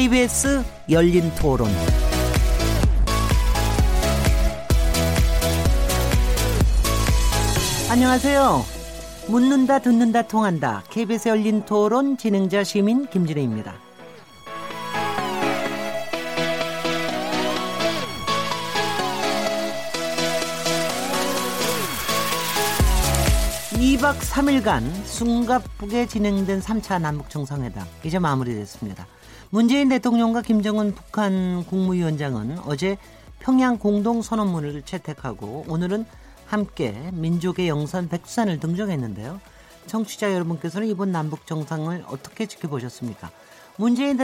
KBS 열린 토론. 안녕하세요. 묻는다, 듣는다, 통한다. KBS 열린 토론 진행자 시민 김진혜입니다. 2박 3일간 숨가쁘게 진행된 3차 남북 정상회담 이제 마무리됐습니다. 문재인 대통령과 김정은 북한 국무위원장은 어제 평양 공동 선언문을 채택하고 오늘은 함께 민족의 영산 백두산을 등정했는데요. 청취자 여러분께서는 이번 남북 정상을 어떻게 지켜보셨습니까? 문재인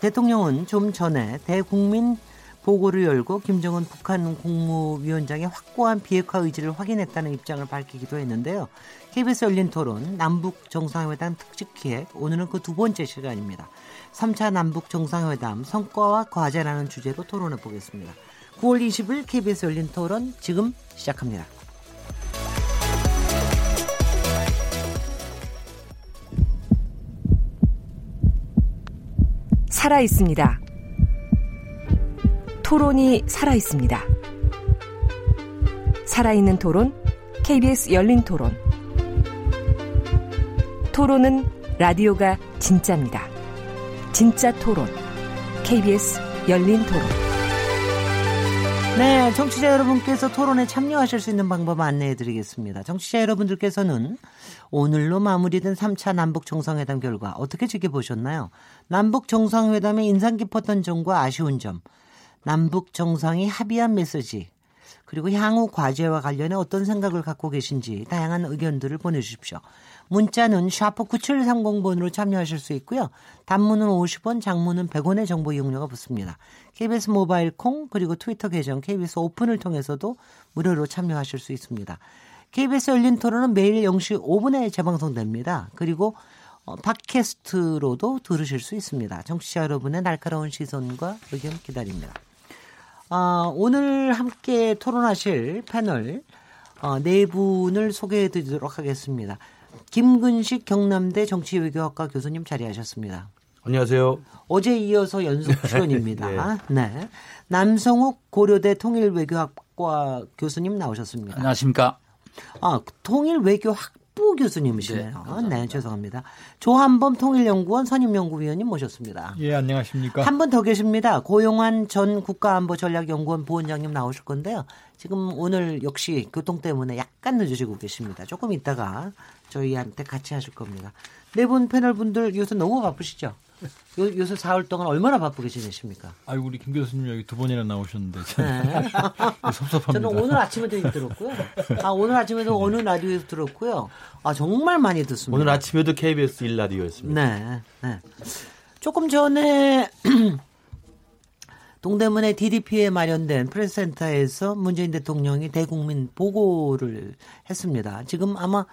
대통령은 좀 전에 대국민 보고를 열고 김정은 북한 국무위원장의 확고한 비핵화 의지를 확인했다는 입장을 밝히기도 했는데요. KBS 열린 토론 남북 정상회담 특집 기획 오늘은 그 두 번째 시간입니다. 3차 남북 정상회담 성과와 과제라는 주제로 토론해 보겠습니다. 9월 20일 KBS 열린 토론 지금 시작합니다. 살아 있습니다. 토론이 살아 있습니다. 살아있는 토론, KBS 열린 토론. 토론은 라디오가 진짜입니다. 진짜 토론, KBS 열린 토론. 네, 청취자 여러분께서 토론에 참여하실 수 있는 방법 안내해 드리겠습니다. 청취자 여러분들께서는 오늘로 마무리된 3차 남북 정상회담 결과 어떻게 지켜보셨나요? 남북 정상회담의 인상 깊었던 점과 아쉬운 점, 남북 정상이 합의한 메시지 그리고 향후 과제와 관련해 어떤 생각을 갖고 계신지 다양한 의견들을 보내주십시오. 문자는 샤프 9730번으로 참여하실 수 있고요. 단문은 50원, 장문은 100원의 정보 이용료가 붙습니다. KBS 모바일 콩 그리고 트위터 계정 KBS 오픈을 통해서도 무료로 참여하실 수 있습니다. KBS 열린 토론은 매일 0시 5분에 재방송됩니다. 그리고 어, 팟캐스트로도 들으실 수 있습니다. 청취자 여러분의 날카로운 시선과 의견 기다립니다. 어, 오늘 함께 토론하실 패널 어, 네 분을 소개해 드리도록 하겠습니다. 김근식 경남대 정치외교학과 교수님 자리하셨습니다. 안녕하세요. 어제 이어서 연속 출연입니다. 네. 네. 남성욱 고려대 통일외교학과 교수님 나오셨습니다. 안녕하십니까. 아, 통일외교학 학부 교수님이시네요. 네, 네 죄송합니다. 조한범 통일연구원 선임연구위원님 모셨습니다. 예, 안녕하십니까. 한 분 더 계십니다. 고용환 전 국가안보전략연구원 부원장님 나오실 건데요. 지금 오늘 역시 교통 때문에 약간 늦으시고 계십니다. 조금 있다가 저희한테 같이 하실 겁니다. 네 분 패널 분들 요새 너무 바쁘시죠? 요, 요새 사흘 동안 얼마나 바쁘게 지내십니까? 아유 우리 김 교수님 여기 두 번이나 나오셨는데 네. 섭섭합니다. 저는 오늘 아침에도 들었고요. 아 오늘 아침에도 어느 라디오에서 들었고요. 아 정말 많이 듣습니다. 오늘 아침에도 KBS 1 라디오였습니다. 네, 네. 조금 전에 동대문의 DDP에 마련된 프레스센터에서 문재인 대통령이 대국민 보고를 했습니다. 지금 아마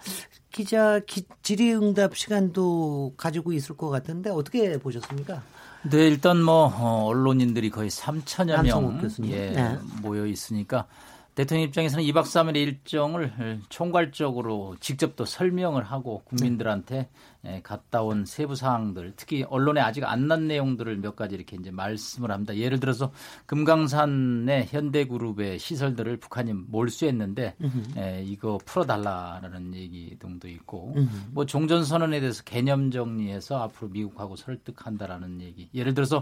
기자 기, 질의응답 시간도 가지고 있을 것 같은데 어떻게 보셨습니까? 네, 일단 뭐 어, 언론인들이 거의 3천여 명 예, 네. 모여 있으니까 대통령 입장에서는 2박 3일의 일정을 총괄적으로 직접 또 설명을 하고 국민들한테 예, 갔다 온 세부 사항들, 특히 언론에 아직 안 난 내용들을 몇 가지 이렇게 이제 말씀을 합니다. 예를 들어서 금강산의 현대그룹의 시설들을 북한이 몰수했는데 에, 예, 이거 풀어달라라는 얘기 등도 있고, 뭐 종전선언에 대해서 개념 정리해서 앞으로 미국하고 설득한다라는 얘기. 예를 들어서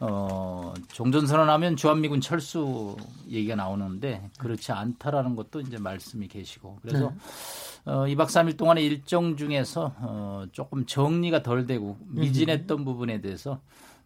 어, 종전선언하면 주한미군 철수 얘기가 나오는데 그렇지 않다라는 것도 이제 말씀이 계시고, 그래서. 네. 어, 2박 3일 동안의 일정 중에서 어, 조금 정리가 덜 되고 미진했던 음. 부분에 대해서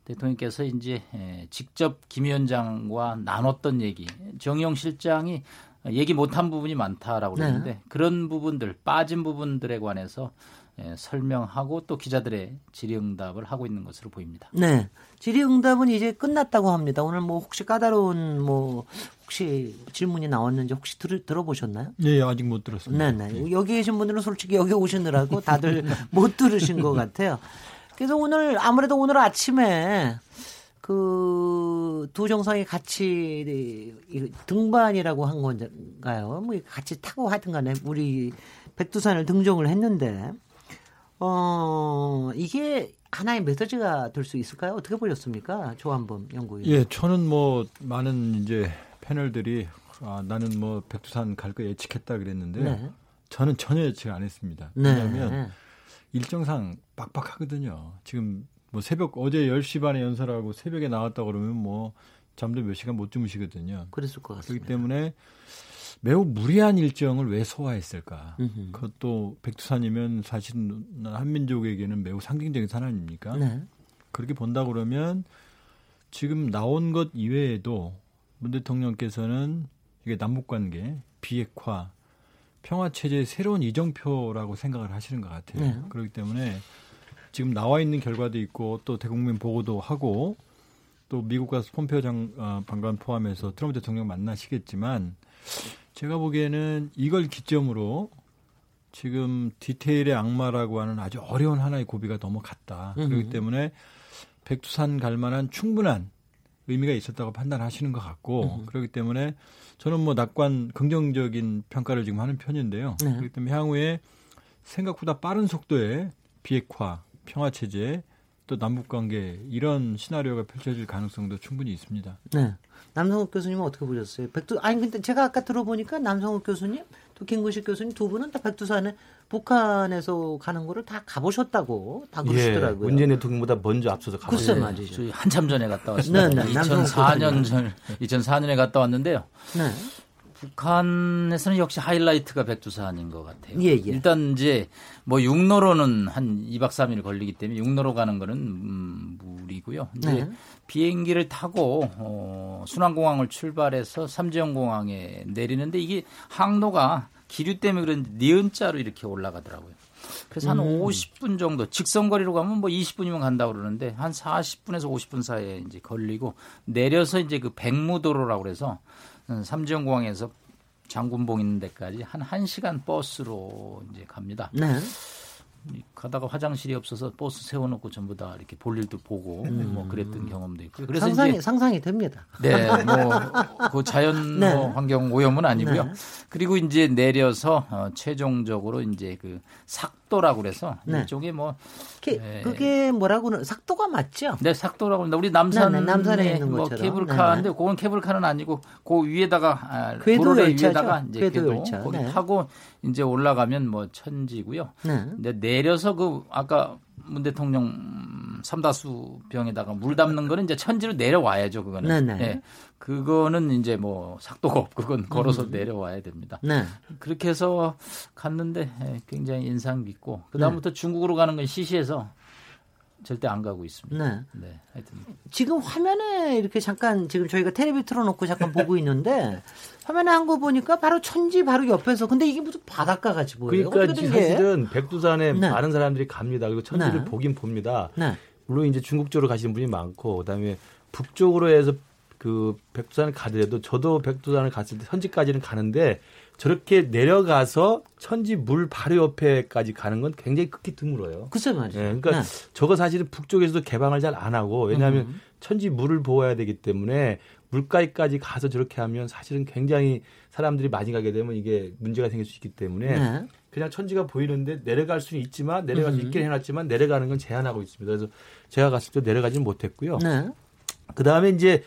대통령께서 이제 에, 직접 김 위원장과 나눴던 얘기, 정영 실장이 얘기 못한 부분이 많다라고 네. 그러는데 네. 그런 부분들 빠진 부분들에 관해서 예, 설명하고 또 기자들의 질의응답을 하고 있는 것으로 보입니다. 네, 질의응답은 이제 끝났다고 합니다. 오늘 뭐 혹시 까다로운 뭐 혹시 질문이 나왔는지 혹시 들, 들어보셨나요? 네, 아직 못 들었습니다. 네네. 네. 여기 계신 분들은 솔직히 여기 오시느라고 다들 못 들으신 것 같아요. 그래서 오늘 아무래도 오늘 아침에 그두 정상이 같이 등반이라고 한 건가요? 뭐 같이 타고 하여튼 간에 우리 백두산을 등정을 했는데 어, 이게 하나의 메시지가 될 수 있을까요? 어떻게 보셨습니까? 조한범 연구위원. 예, 저는 뭐 많은 이제 패널들이 아, 나는 뭐 백두산 갈 거 예측했다 그랬는데 네. 저는 전혀 예측 안 했습니다. 네. 왜냐하면 일정상 빡빡하거든요. 지금 뭐 새벽 어제 10시 반에 연설하고 새벽에 나왔다 그러면 뭐 잠도 몇 시간 못 주무시거든요. 그랬을 것 그렇기 같습니다. 때문에 매우 무리한 일정을 왜 소화했을까? 음흠. 그것도 백두산이면 사실 한민족에게는 매우 상징적인 산 아닙니까? 네. 그렇게 본다 그러면 지금 나온 것 이외에도 문 대통령께서는 이게 남북 관계 비핵화 평화 체제의 새로운 이정표라고 생각을 하시는 것 같아요. 네. 그렇기 때문에 지금 나와 있는 결과도 있고 또 대국민 보고도 하고 또 미국 가서 폼페오 장, 어, 방관 포함해서 트럼프 대통령 만나시겠지만 제가 보기에는 이걸 기점으로 지금 디테일의 악마라고 하는 아주 어려운 하나의 고비가 넘어갔다. 음흠. 그렇기 때문에 백두산 갈 만한 충분한 의미가 있었다고 판단하시는 것 같고 음흠. 그렇기 때문에 저는 뭐 낙관 긍정적인 평가를 지금 하는 편인데요. 네. 그렇기 때문에 향후에 생각보다 빠른 속도의 비핵화, 평화 체제, 또 남북 관계 이런 시나리오가 펼쳐질 가능성도 충분히 있습니다. 네. 남성욱 교수님은 어떻게 보셨어요? 백두 아니 근데 제가 아까 들어보니까 남성욱 교수님 또 김구식 교수님 두 분은 다 백두산에 북한에서 가는 거를 다 가보셨다고 다 그러시더라고요. 예, 문재인 대통령보다 먼저 앞서서 가고 글쎄 말이죠. 한참 전에 갔다 왔습니다. 네, 네, 2004년 전 2004년에 갔다 왔는데요. 네. 북한에서는 역시 하이라이트가 백두산인 것 같아요. 예, 예. 일단 이제 뭐 육로로는 한 2박 3일 걸리기 때문에 육로로 가는 거는 음, 무리고요. 이제 네. 비행기를 타고 어, 순환공항을 출발해서 삼지연공항에 내리는데 이게 항로가 기류 때문에 그런 니은자로 이렇게 올라가더라고요. 그래서 한 음. 50분 정도 직선 거리로 가면 뭐 20분이면 간다고 그러는데 한 40분에서 50분 사이에 이제 걸리고 내려서 이제 그 백무도로라고 그래서 삼지연 공항에서 장군봉 있는 데까지 한 1시간 버스로 이제 갑니다. 네. 가다가 화장실이 없어서 버스 세워놓고 전부 다 이렇게 볼 일도 보고 음. 뭐 그랬던 경험도 있고요. 그래서 상상이, 이제 상상이 됩니다. 네, 뭐 그 자연 네. 뭐 환경 오염은 아니고요. 네. 그리고 이제 내려서 어, 최종적으로 이제 그 삭 도라고 그래서 네. 이쪽에 뭐 게, 네. 그게 뭐라고는 삭도가 맞죠? 네, 삭도라고 합니다. 우리 남산 네, 네 남산에 있는 뭐 것처럼. 케이블카인데 그건 케이블카는 아니고 그 위에다가 아, 도로 위에다가 이제 궤도, 궤도 거기 타고 이제 올라가면 뭐 천지고요. 네. 내려서 그 아까 문 대통령 삼다수 병에다가 물 담는 거는 이제 천지로 내려와야죠. 그거는. 네네. 네. 그거는 이제 뭐 삭도가 없고 그건 걸어서 음. 내려와야 됩니다. 네. 그렇게 해서 갔는데 예, 굉장히 인상 깊고 그다음부터 네. 중국으로 가는 건 시시해서 절대 안 가고 있습니다. 네. 네. 하여튼 지금 화면에 이렇게 잠깐 지금 저희가 텔레비 틀어놓고 잠깐 보고 있는데 화면에 한 거 보니까 바로 천지 바로 옆에서 근데 이게 무슨 바닷가 같이 보여요. 그러니까 사실은 백두산에 네. 많은 사람들이 갑니다. 그리고 천지를 네. 보긴 봅니다. 네. 물론 이제 중국 쪽으로 가시는 분이 많고 그다음에 북쪽으로 해서 그 백두산을 가더라도 저도 백두산을 갔을 때 천지까지는 가는데 저렇게 내려가서 천지 물 바로 옆에까지 가는 건 굉장히 극히 드물어요. 글쎄 말이죠. 네, 그러니까 네. 저거 사실은 북쪽에서도 개방을 잘 안 하고 왜냐하면 음. 천지 물을 보아야 되기 때문에 물가에까지 가서 저렇게 하면 사실은 굉장히 사람들이 많이 가게 되면 이게 문제가 생길 수 있기 때문에 네. 그냥 천지가 보이는데 내려갈 수는 있지만 내려갈 수 음. 있긴 해놨지만 내려가는 건 제한하고 있습니다. 그래서 제가 갔을 때 내려가지는 못했고요. 네. 그 다음에 이제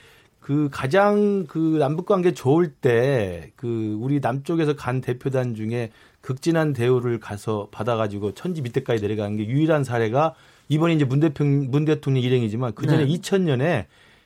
그 가장 그 남북 관계 좋을 때 그 우리 남쪽에서 간 대표단 중에 극진한 대우를 가서 받아가지고 천지 밑에까지 내려가는 게 유일한 사례가 이번에 이제 문 대통령 문 대통령 일행이지만 그 전에 네. 2000년에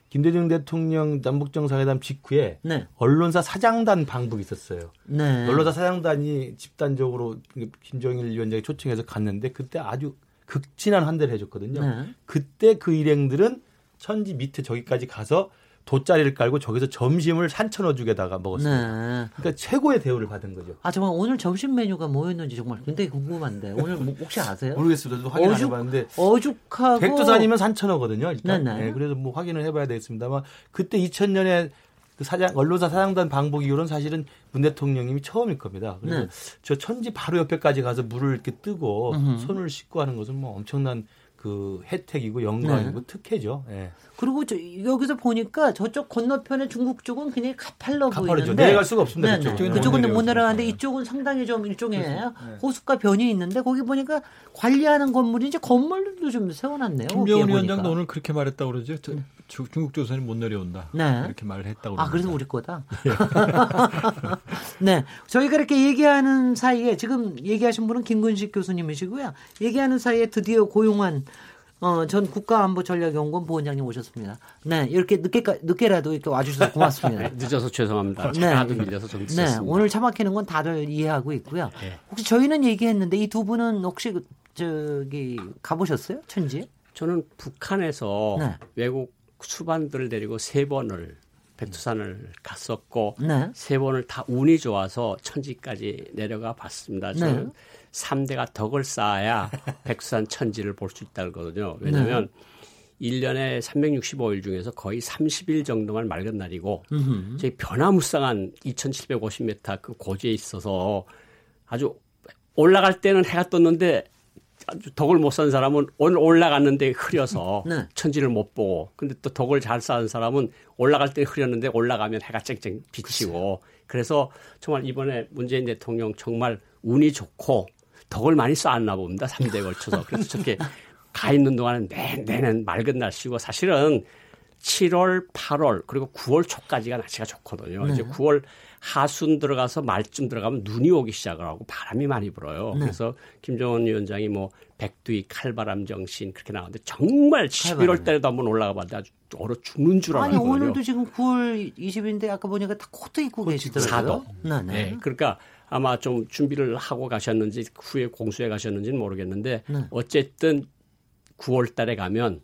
김대중 대통령 남북 정상회담 직후에 네. 언론사 사장단 방북이 있었어요. 네. 언론사 사장단이 집단적으로 김정일 위원장이 초청해서 갔는데 그때 아주 극진한 환대를 해줬거든요. 네. 그때 그 일행들은 천지 밑에 저기까지 가서 돗자리를 깔고 저기서 점심을 산천어죽에다가 먹었습니다. 네. 그러니까 최고의 대우를 받은 거죠. 아 정말 오늘 점심 메뉴가 뭐였는지 정말 굉장히 궁금한데 오늘 뭐 혹시 아세요? 저도 확인 어죽, 안 해봤는데 어죽하고 백두산이면 산천어거든요. 일단 네, 네. 네, 그래서 뭐 확인을 해봐야 되겠습니다만 그때 2000년에 그 사장 언론사 사장단 방북 이후로는 사실은 문 대통령님이 처음일 겁니다. 그래서 네. 저 천지 바로 옆에까지 가서 물을 이렇게 뜨고 음흠. 손을 씻고 하는 것은 뭐 엄청난 그 혜택이고 영광이고 네. 특혜죠. 예. 그리고 저, 여기서 보니까 저쪽 건너편에 중국 쪽은 굉장히 가팔러 보이는데 내려갈 수가 없습니다. 네, 네. 그쪽은 못 내려가는데 이쪽은 상당히 좀 일종의 네. 호숫가 변이 있는데 거기 보니까 관리하는 건물이 이제 건물 도 좀 세워놨네요. 김정은 위원장도 오늘 그렇게 말했다고 그러죠. 저, 네. 중국 조선이 못 내려온다. 네. 이렇게 말을 했다고. 아, 그래서 우리 거다. 네. 저희가 이렇게 얘기하는 사이에 지금 얘기하신 분은 김근식 교수님이시고요. 얘기하는 사이에 드디어 고용한 어, 전 국가안보전략연구원 부원장님 오셨습니다. 네, 이렇게 늦게 늦게라도 이렇게 와주셔서 고맙습니다. 늦어서 죄송합니다. 네, 하도 밀려서 좀 늦었습니다. 네, 오늘 차 막히는 건 다들 이해하고 있고요. 네. 혹시 저희는 얘기했는데 이 두 분은 혹시 그, 저기 가보셨어요? 천지? 저는 북한에서 네. 외국 수반들을 데리고 세 번을 백두산을 갔었고 네. 세 번을 다 운이 좋아서 천지까지 내려가 봤습니다. 저는 네. 3대가 덕을 쌓아야 백두산 천지를 볼 수 있다 그러거든요. 왜냐하면 네. 1년에 365일 중에서 거의 30일 정도만 맑은 날이고 음흠. 저희 변화무쌍한 2750m 그 고지에 있어서 아주 올라갈 때는 해가 떴는데 덕을 못 산 사람은 오늘 올라갔는데 흐려서 네. 천지를 못 보고 근데 또 덕을 잘 쌓은 사람은 올라갈 때 흐렸는데 올라가면 해가 쨍쨍 비치고 그래서 정말 이번에 문재인 대통령 정말 운이 좋고 덕을 많이 쌓았나 봅니다. 3대에 걸쳐서. 그래서 저렇게 가 있는 동안은 내내는 맑은 날씨고 사실은 7월, 8월 그리고 9월 초까지가 날씨가 좋거든요. 네. 이제 9월 하순 들어가서 말쯤 들어가면 눈이 오기 시작을 하고 바람이 많이 불어요. 네. 그래서 김정은 위원장이 뭐 백두이 칼바람 정신 그렇게 나왔는데 정말 11월 달에도 한번 올라가 봤는데 아주 얼어 죽는 줄 알았거든요. 아니 오늘도 지금 9월 20일인데 아까 보니까 다 코트 입고 계시더라고요. 4도. 네, 네. 네. 그러니까 아마 좀 준비를 하고 가셨는지 후에 공수해 가셨는지는 모르겠는데 네. 어쨌든 9월 달에 가면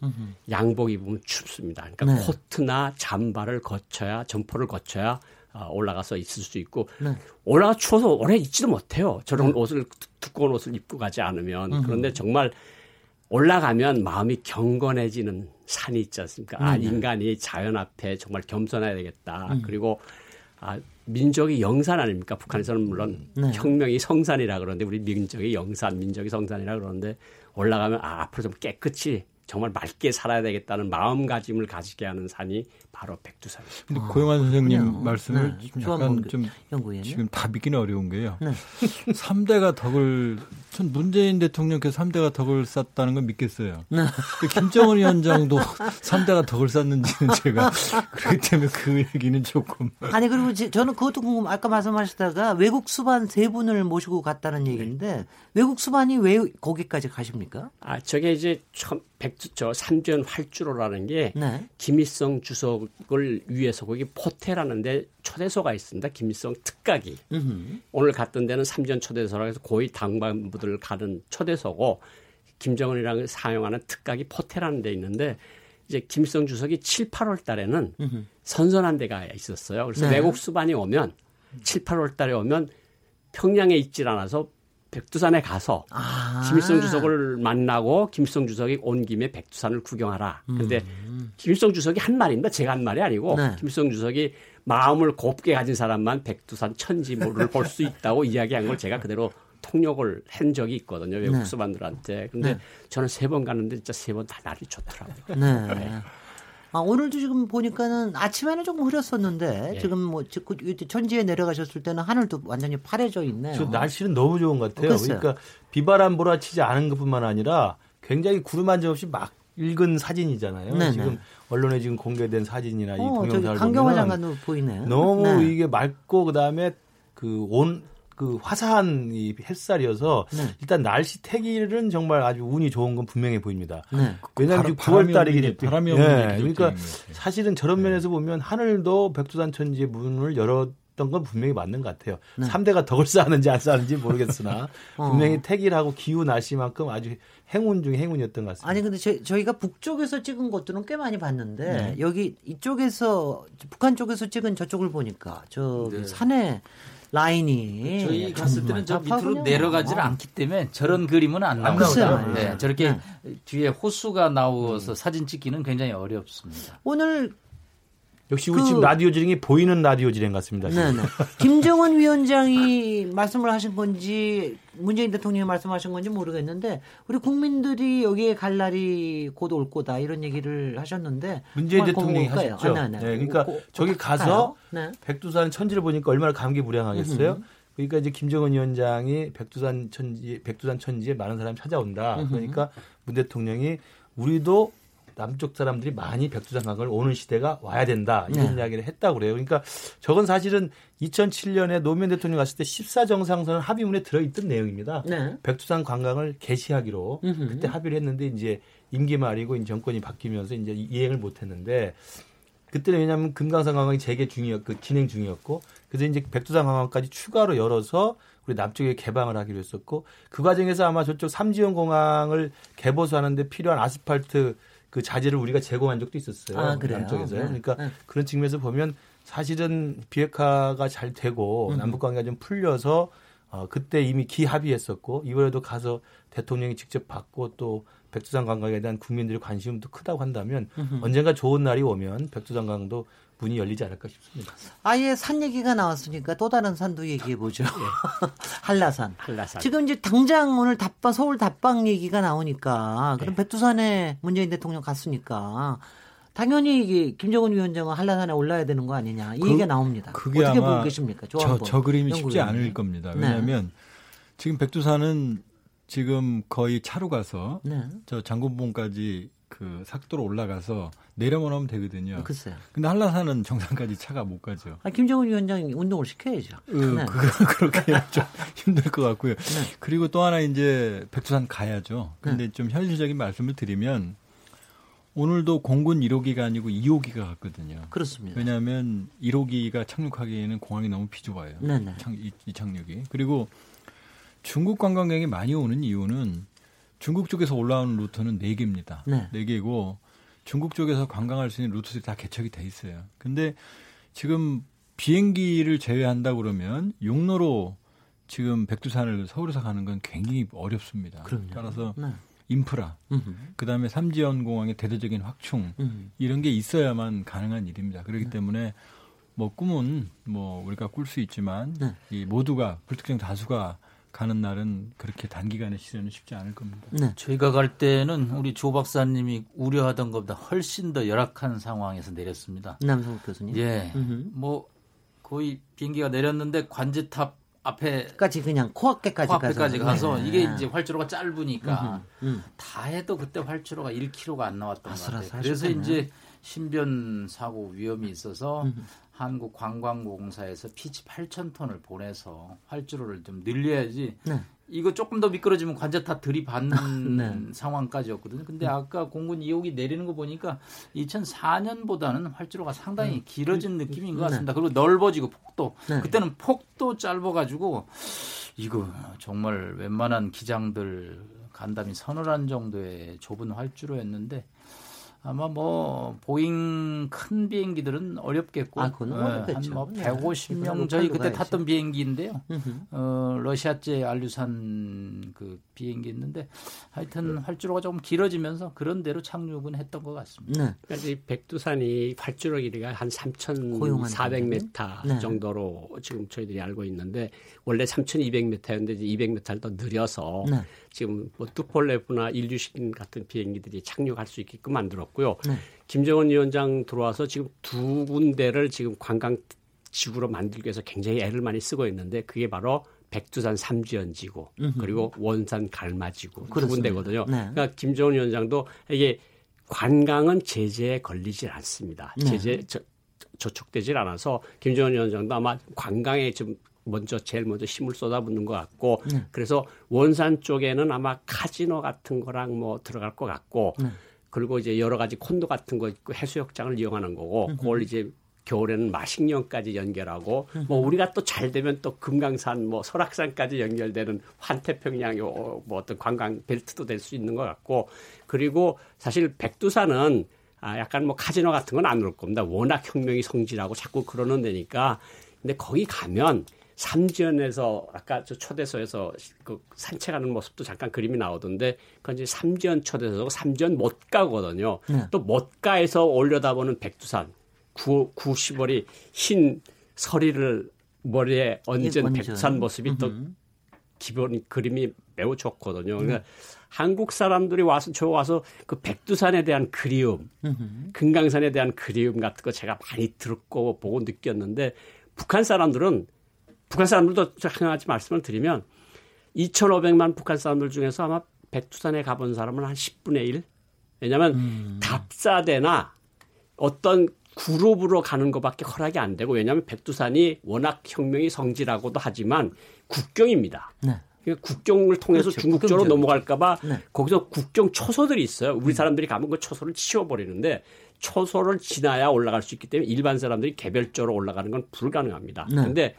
양복 입으면 춥습니다. 그러니까 네. 코트나 잠바를 걸쳐야 점퍼를 걸쳐야 아, 올라가서 있을 수 있고 네. 올라가 추워서 오래 있지도 못해요. 저런 네. 옷을 두꺼운 옷을 입고 가지 않으면. 그런데 정말 올라가면 마음이 경건해지는 산이 있지 않습니까? 아 네. 인간이 자연 앞에 정말 겸손해야 되겠다. 음. 그리고 아 민족이 영산 아닙니까? 북한에서는 물론 네. 혁명이 성산이라 그러는데 우리 민족이 영산, 민족이 성산이라 그러는데 올라가면 아 앞으로 좀 깨끗이 정말 맑게 살아야 되겠다는 마음가짐을 가지게 하는 산이 바로 백두산입니다. 근데 고영환 선생님 아, 말씀을 네, 약간 좀 연구위원님? 지금 다 믿기는 어려운 게요. 네. 3대가 덕을 전 문재인 대통령께서 3대가 덕을 쌓았다는 건 믿겠어요. 네. 김정은 위원장도 3대가 덕을 쌓는지는 제가 그렇기 때문에 그 얘기는 조금 아니 그리고 저는 그것도 궁금 아까 말씀하셨다가 외국 수반 세 분을 모시고 갔다는 얘기인데 외국 수반이 왜 거기까지 가십니까? 아 저게 이제 참 백주 저 삼전 활주로라는 게 네. 김일성 주석을 위해서 거기 포테라는데 초대소가 있습니다. 김일성 특각이 으흠. 오늘 갔던 데는 삼전 초대소라 해서 고위 당반부들 가는 초대소고 김정은이랑 사용하는 특각이 포테라는 데 있는데 이제 김일성 주석이 7, 8월 달에는 으흠. 선선한 데가 있었어요. 그래서 네. 외국 수반이 오면 7, 8월 달에 오면 평양에 있질 않아서 백두산에 가서 아. 김일성 주석을 만나고 김일성 주석이 온 김에 백두산을 구경하라. 그런데 음. 김일성 주석이 한 말입니다. 제가 한 말이 아니고 네. 김일성 주석이 마음을 곱게 가진 사람만 백두산 천지물을 볼 수 있다고 이야기한 걸 제가 그대로 통역을 한 적이 있거든요. 외국 네. 수반들한테. 근데 네. 저는 세 번 갔는데 진짜 세 번 다 날이 좋더라고요. 네. 네. 아, 오늘도 지금 보니까는 아침에는 조금 흐렸었는데 네. 지금 뭐 천지에 내려가셨을 때는 하늘도 완전히 파래져 있네요. 저 날씨는 너무 좋은 것 같아요. 그랬어요. 그러니까 비바람 몰아치지 않은 것뿐만 아니라 굉장히 구름 한 점 없이 막 읽은 사진이잖아요. 네네. 지금 네. 언론에 지금 공개된 사진이나 이 어, 동영상을 강경화 장관도 보이네요. 너무 네. 이게 맑고 그다음에 그 온 그 화사한 이 햇살이어서 네. 일단 날씨 태길은 정말 아주 운이 좋은 건 분명해 보입니다. 네. 왜냐하면 바람, 9월 달이기 때문에. 바람이 네. 그러니까 사실은 저런 네. 면에서 보면 하늘도 백두산 천지의 문을 열 었던 건 분명히 맞는 것 같아요. 네. 3대가 덕을 쌓는지 안 쌓는지 모르겠으나 어. 분명히 태길하고 기후 날씨만큼 아주 행운 중에 행운이었던 것 같습니다. 아니 근데 저, 희가 북쪽에서 찍은 것들은 꽤 많이 봤는데 네. 여기 이쪽에서 북한 쪽에서 찍은 저쪽을 보니까 저 네. 산에 라인이 저희 갔을 때는 저 밑으로 내려가지를 아. 않기 때문에 저런 그림은 안 나옵니다. 네, 저렇게 네. 뒤에 호수가 나오서 음. 사진 찍기는 굉장히 어렵습니다. 오늘 역시 우리 그, 지금 라디오 진행이 보이는 라디오 진행 같습니다. 네 네. 김정은 위원장이 말씀을 하신 건지 문재인 대통령이 말씀하신 건지 모르겠는데 우리 국민들이 여기에 갈 날이 곧 올 거다 이런 얘기를 하셨는데 문재인 대통령이 하셨죠. 아, 네, 네. 그러니까 고, 저기 가서 네. 백두산 천지를 보니까 얼마나 감개무량하겠어요. 음흠. 그러니까 이제 김정은 위원장이 백두산 천지 백두산 천지에 많은 사람이 찾아온다. 음흠. 그러니까 문 대통령이 우리도 남쪽 사람들이 많이 백두산 관광을 오는 시대가 와야 된다 이런 네. 이야기를 했다고 그래요. 그러니까 저건 사실은 2007년에 노무현 대통령 갔을 때 14정상선언 합의문에 들어있던 내용입니다. 네. 백두산 관광을 개시하기로 음흠. 그때 합의를 했는데 이제 임기 말이고 이제 정권이 바뀌면서 이제 이행을 못했는데 그때는 왜냐하면 금강산 관광이 재개 중이었, 그 진행 중이었고 그래서 이제 백두산 관광까지 추가로 열어서 우리 남쪽에 개방을 하기로 했었고 그 과정에서 아마 저쪽 삼지연 공항을 개보수하는데 필요한 아스팔트 그 자재를 우리가 제공한 적도 있었어요. 아, 남쪽에서요. 네. 그러니까 네. 그런 측면에서 보면 사실은 비핵화가 잘 되고 음. 남북 관계가 좀 풀려서 어, 그때 이미 기합의했었고 이번에도 가서 대통령이 직접 받고 또 백두산 관광에 대한 국민들의 관심도 크다고 한다면 음흠. 언젠가 좋은 날이 오면 백두산 관광도 문이 열리지 않을까 싶습니다. 아예 산 얘기가 나왔으니까 또 다른 산도 얘기해 보죠. 네. 한라산. 한라산. 지금 이제 당장 오늘 답방 서울 답방 얘기가 나오니까 그럼 네. 백두산에 문재인 대통령 갔으니까 당연히 이게 김정은 위원장은 한라산에 올라야 되는 거 아니냐 이 그, 얘기가 나옵니다. 그게 어떻게 보고 계십니까? 저, 저 그림이 쉽지 않을 겁니다. 네. 왜냐하면 네. 지금 백두산은 지금 거의 차로 가서 네. 저 장군봉까지 그 삭도로 올라가서 내려만 오면 되거든요. 글쎄요. 근데 한라산은 정상까지 차가 못 가죠. 아, 김정은 위원장이 운동을 시켜야죠. 어, 네. 그, 그렇게 좀 힘들 것 같고요. 네. 그리고 또 하나 이제 백두산 가야죠. 근데 네. 좀 현실적인 말씀을 드리면 오늘도 공군 1호기가 아니고 2호기가 갔거든요. 그렇습니다. 왜냐하면 1호기가 착륙하기에는 공항이 너무 비좁아요. 네네. 이, 이 착륙이. 그리고 중국 관광객이 많이 오는 이유는 중국 쪽에서 올라오는 루트는 4개입니다. 네. 4개고 중국 쪽에서 관광할 수 있는 루트들이 다 개척이 돼 있어요. 근데 지금 비행기를 제외한다 그러면 용로로 지금 백두산을 서울에서 가는 건 굉장히 어렵습니다. 그럼요. 따라서 네. 인프라, 그다음에 삼지연 공항의 대대적인 확충 음흠. 이런 게 있어야만 가능한 일입니다. 그렇기 네. 때문에 뭐 꿈은 뭐 우리가 꿀 수 있지만 네. 이 모두가 불특정 다수가 가는 날은 그렇게 단기간에 실현은 쉽지 않을 겁니다. 네. 저희가 갈 때는 우리 조 박사님이 우려하던 것보다 훨씬 더 열악한 상황에서 내렸습니다. 남성 교수님. 예. 음흠. 뭐 거의 비행기가 내렸는데 관제탑 앞에까지 그냥 코앞에까지, 코앞에까지 가서, 네. 이게 이제 활주로가 짧으니까 음. 다 해도 그때 활주로가 1km가 안 나왔던 것 같아요. 그래서 이제 신변 사고 위험이 있어서 음흠. 한국 관광공사에서 피치 8천 톤을 보내서 활주로를 좀 늘려야지. 네. 이거 조금 더 미끄러지면 관제탑 들이받는 네. 상황까지였거든요. 근데 아까 공군 2호기 내리는 거 보니까 2004년보다는 활주로가 상당히 네. 길어진 느낌인 것 네. 같습니다. 그리고 넓어지고 폭도 네. 그때는 폭도 짧아가지고 이거 정말 웬만한 기장들 간담이 서늘한 정도의 좁은 활주로였는데 아마 뭐 보잉 큰 비행기들은 어렵겠고 아, 그건 네, 한뭐 150명 저희 그때 탔던 비행기인데요. 어, 러시아제 일류신 그 비행기 있는데 하여튼 네. 활주로가 조금 길어지면서 그런 대로 착륙은 했던 것 같습니다. 네. 그러니까 백두산이 활주로 길이가 한 3,400m 네. 정도로 지금 저희들이 알고 있는데 원래 3,200m였는데 이제 200m를 더 늘려서 네. 지금 뭐 투폴레프나 일류신 같은 비행기들이 착륙할 수 있게끔 만들었고요. 네. 김정은 위원장 들어와서 지금 두 군데를 지금 관광 지구로 만들기 위해서 굉장히 애를 많이 쓰고 있는데 그게 바로 백두산 삼지연지구 그리고 원산 갈마지구 두 군데거든요. 네. 그러니까 김정은 위원장도 이게 관광은 제재에 걸리질 않습니다. 네. 제재 저, 저촉되질 않아서 김정은 위원장도 아마 관광에 좀 먼저 제일 먼저 힘을 쏟아붓는 것 같고 네. 그래서 원산 쪽에는 아마 카지노 같은 거랑 뭐 들어갈 것 같고 네. 그리고 이제 여러 가지 콘도 같은 거 있고 해수욕장을 이용하는 거고 음. 그걸 이제 겨울에는 마식령까지 연결하고 음. 뭐 우리가 또 잘 되면 또 금강산 뭐 설악산까지 연결되는 환태평양 요뭐 어떤 관광 벨트도 될 수 있는 것 같고 그리고 사실 백두산은 아 약간 뭐 카지노 같은 건 안 올 겁니다. 워낙 혁명이 성질하고 자꾸 그러는 데니까 근데 거기 가면 삼지연에서 아까 저 초대소에서 그 산책하는 모습도 잠깐 그림이 나오던데 그건 이제 삼지연 초대소고 삼지연 못 가거든요. 네. 또 못 가에서 올려다보는 백두산 구, 구 10월이 흰 서리를 머리에 얹은 백두산 모습이 또 기본 그림이 매우 좋거든요. 그러니까 음. 한국 사람들이 와서 저 와서 그 백두산에 대한 그리움, 음흠. 금강산에 대한 그리움 같은 거 제가 많이 들었고 보고 느꼈는데 북한 사람들은 북한 사람들도 한 가지 말씀을 드리면 2,500만 북한 사람들 중에서 아마 백두산에 가본 사람은 한 10분의 1. 왜냐하면 음. 답사대나 어떤 그룹으로 가는 것밖에 허락이 안 되고 왜냐하면 백두산이 워낙 혁명이 성지라고도 하지만 국경입니다. 네. 그러니까 국경을 통해서 그렇죠. 중국 쪽으로 넘어갈까봐 네. 거기서 국경 초소들이 있어요. 우리 음. 사람들이 가면 그 초소를 치워버리는데 초소를 지나야 올라갈 수 있기 때문에 일반 사람들이 개별적으로 올라가는 건 불가능합니다. 네. 근데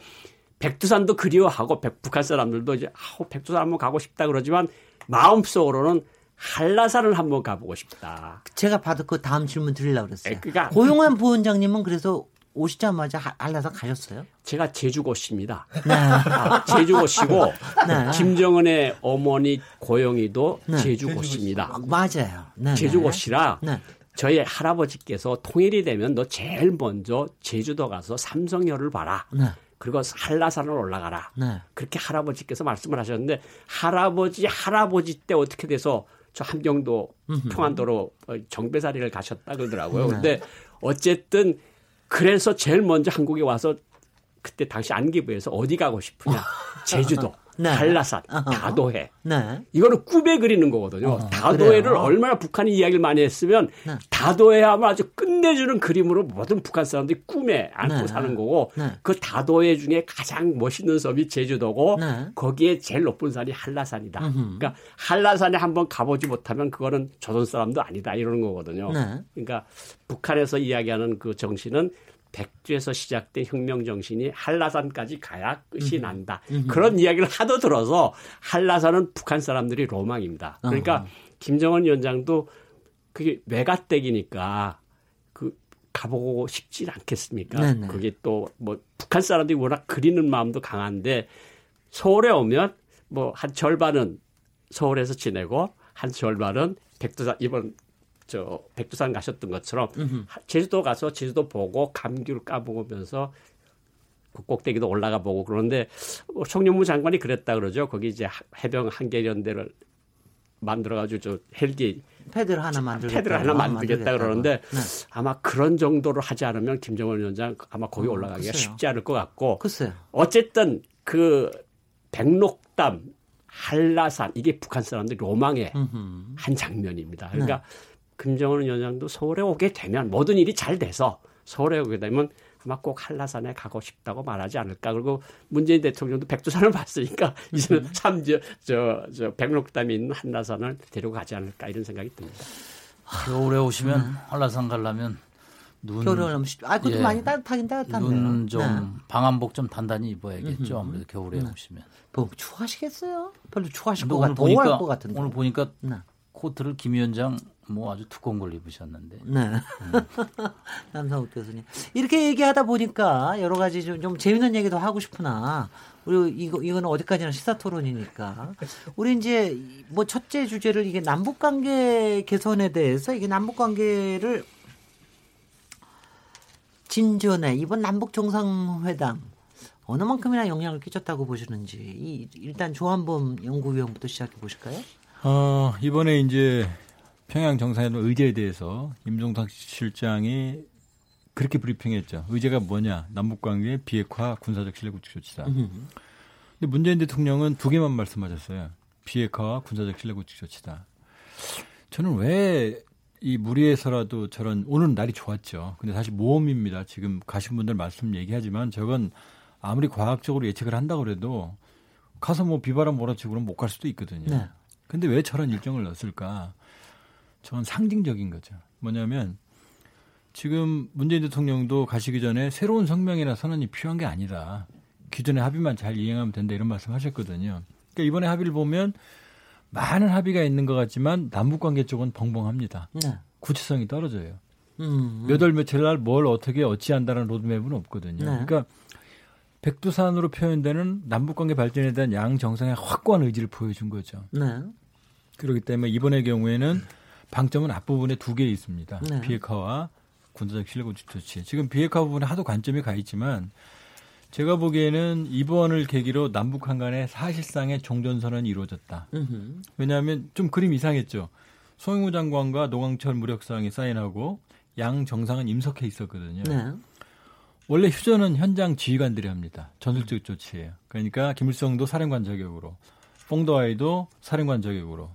백두산도 그리워하고 백, 북한 사람들도 이제 아우 백두산 한번 가고 싶다 그러지만 마음속으로는 한라산을 한번 가보고 싶다. 제가 봐도 그 다음 질문 드리려고 그랬어요. 그러니까 고용환 부원장님은 그래서 오시자마자 한라산 가셨어요? 제가 제주고씨입니다. 네. 아, 제주고씨고 네. 김정은의 어머니 고영이도 네. 제주고씨입니다. 아, 맞아요. 네, 네. 제주고씨라 네. 저희 할아버지께서 통일이 되면 너 제일 먼저 제주도 가서 삼성열을 봐라. 네. 그리고 한라산을 올라가라. 그렇게 할아버지께서 말씀을 하셨는데 할아버지 할아버지 때 어떻게 돼서 저 함경도 평안도로 어, 정배사리를 가셨다 그러더라고요. 근데 어쨌든 그래서 제일 먼저 한국에 와서 그때 당시 안기부에서 어디 가고 싶으냐. 제주도. 네. 한라산, 다도해. 네. 이거는 꿈에 그리는 거거든요. 어, 다도해를 그래요? 얼마나 북한이 이야기를 많이 했으면 네. 다도해 하면 아주 끝내주는 그림으로 모든 북한 사람들이 꿈에 안고 네. 사는 거고 네. 그 다도해 중에 가장 멋있는 섬이 제주도고 네. 거기에 제일 높은 산이 한라산이다. 음흠. 그러니까 한라산에 한번 가보지 못하면 그거는 조선 사람도 아니다 이러는 거거든요. 그러니까 북한에서 이야기하는 그 정신은 백주에서 시작된 혁명 정신이 한라산까지 가야 끝이 음. 난다. 음. 그런 이야기를 하도 들어서 한라산은 북한 사람들이 로망입니다. 그러니까 어. 김정은 위원장도 그게 외가댁이니까 그 가보고 싶지 않겠습니까? 네네. 그게 또 뭐 북한 사람들이 워낙 그리는 마음도 강한데 서울에 오면 뭐 한 절반은 서울에서 지내고 한 절반은 백두산 이번 저 백두산 가셨던 것처럼 음흠. 제주도 가서 제주도 보고 감귤 까보면서 그 꼭대기도 올라가 보고 그러는데 총영무 장관이 그랬다 그러죠. 거기 이제 해병 한계연대를 만들어가지고 저 헬기 패드를 하나 만들겠다, 패드를 하나 만들겠다 그러는데 네. 아마 그런 정도로 하지 않으면 김정은 위원장 아마 거기 음, 올라가기가 글 쉽지 않을 것 같고 글쎄요. 어쨌든 그 백록담 한라산 이게 북한 사람들 로망의 음흠. 한 장면입니다. 그러니까 네. 김정은 위원장도 서울에 오게 되면 모든 일이 잘 돼서 서울에 오게 되면 아마 꼭 한라산에 가고 싶다고 말하지 않을까. 그리고 문재인 대통령도 백두산을 봤으니까 이제는 음. 참, 저, 저, 저 백록담이 있는 한라산을 데리고 가지 않을까 이런 생각이 듭니다. 겨울에 오시면 음. 한라산 가려면 눈. 겨울에 오면 아, 그것도 예, 많이 따뜻하긴 따뜻한데. 눈좀 네. 방한복 좀 단단히 입어야겠죠. 아무래도 겨울에 네. 오시면. 뭐 추하시겠어요? 별로 추하실 것 같아. 보니까, 것 같은데. 오늘 보니까 네. 코트를 김 위원장 뭐 아주 두꺼운 걸 입으셨는데. 네. 음. 남상욱 교수님. 이렇게 얘기하다 보니까 여러 가지 좀, 좀 재밌는 얘기도 하고 싶으나 우리 이거 이거는 어디까지나 시사 토론이니까 우리 이제 뭐 첫째 주제를 이게 남북 관계 개선에 대해서 이게 남북 관계를 진전에 이번 남북 정상회담 어느 만큼이나 영향을 끼쳤다고 보시는지 이, 일단 조한범 연구위원부터 시작해 보실까요? 어, 이번에 이제 평양 정상회담 의제에 대해서 임종탁 실장이 그렇게 브리핑했죠. 의제가 뭐냐? 남북 관계 비핵화 군사적 신뢰 구축 조치다. 근데 문재인 대통령은 두 개만 말씀하셨어요. 비핵화와 군사적 신뢰 구축 조치다. 저는 왜 이 무리해서라도 저런 오늘 날이 좋았죠. 근데 사실 모험입니다. 지금 가신 분들 말씀 얘기하지만 저건 아무리 과학적으로 예측을 한다고 그래도 가서 뭐 비바람 몰아치고는 못 갈 수도 있거든요. 네. 근데 왜 저런 일정을 넣었을까? 저건 상징적인 거죠. 뭐냐면 지금 문재인 대통령도 가시기 전에 새로운 성명이나 선언이 필요한 게 아니다. 기존의 합의만 잘 이행하면 된다 이런 말씀 하셨거든요. 그러니까 이번에 합의를 보면 많은 합의가 있는 것 같지만 남북관계 쪽은 벙벙합니다. 네. 구체성이 떨어져요. 음, 음. 몇월 며칠 날 뭘 어떻게 어찌한다는 로드맵은 없거든요. 네. 그러니까 백두산으로 표현되는 남북관계 발전에 대한 양 정상의 확고한 의지를 보여준 거죠. 네. 그렇기 때문에 이번의 경우에는 방점은 앞부분에 두 개 있습니다. 네. 비핵화와 군사적 실력 조치. 지금 비핵화 부분에 하도 관점이 가 있지만 제가 보기에는 이번을 계기로 남북한 간에 사실상의 종전선언이 이루어졌다. 왜냐하면 좀 그림 이상했죠. 송영무 장관과 노광철 무력상이 사인하고 양 정상은 임석해 있었거든요. 네. 원래 휴전은 현장 지휘관들이 합니다. 전술적 조치예요. 그러니까 김일성도 사령관 자격으로, 뽕도아이도 사령관 자격으로,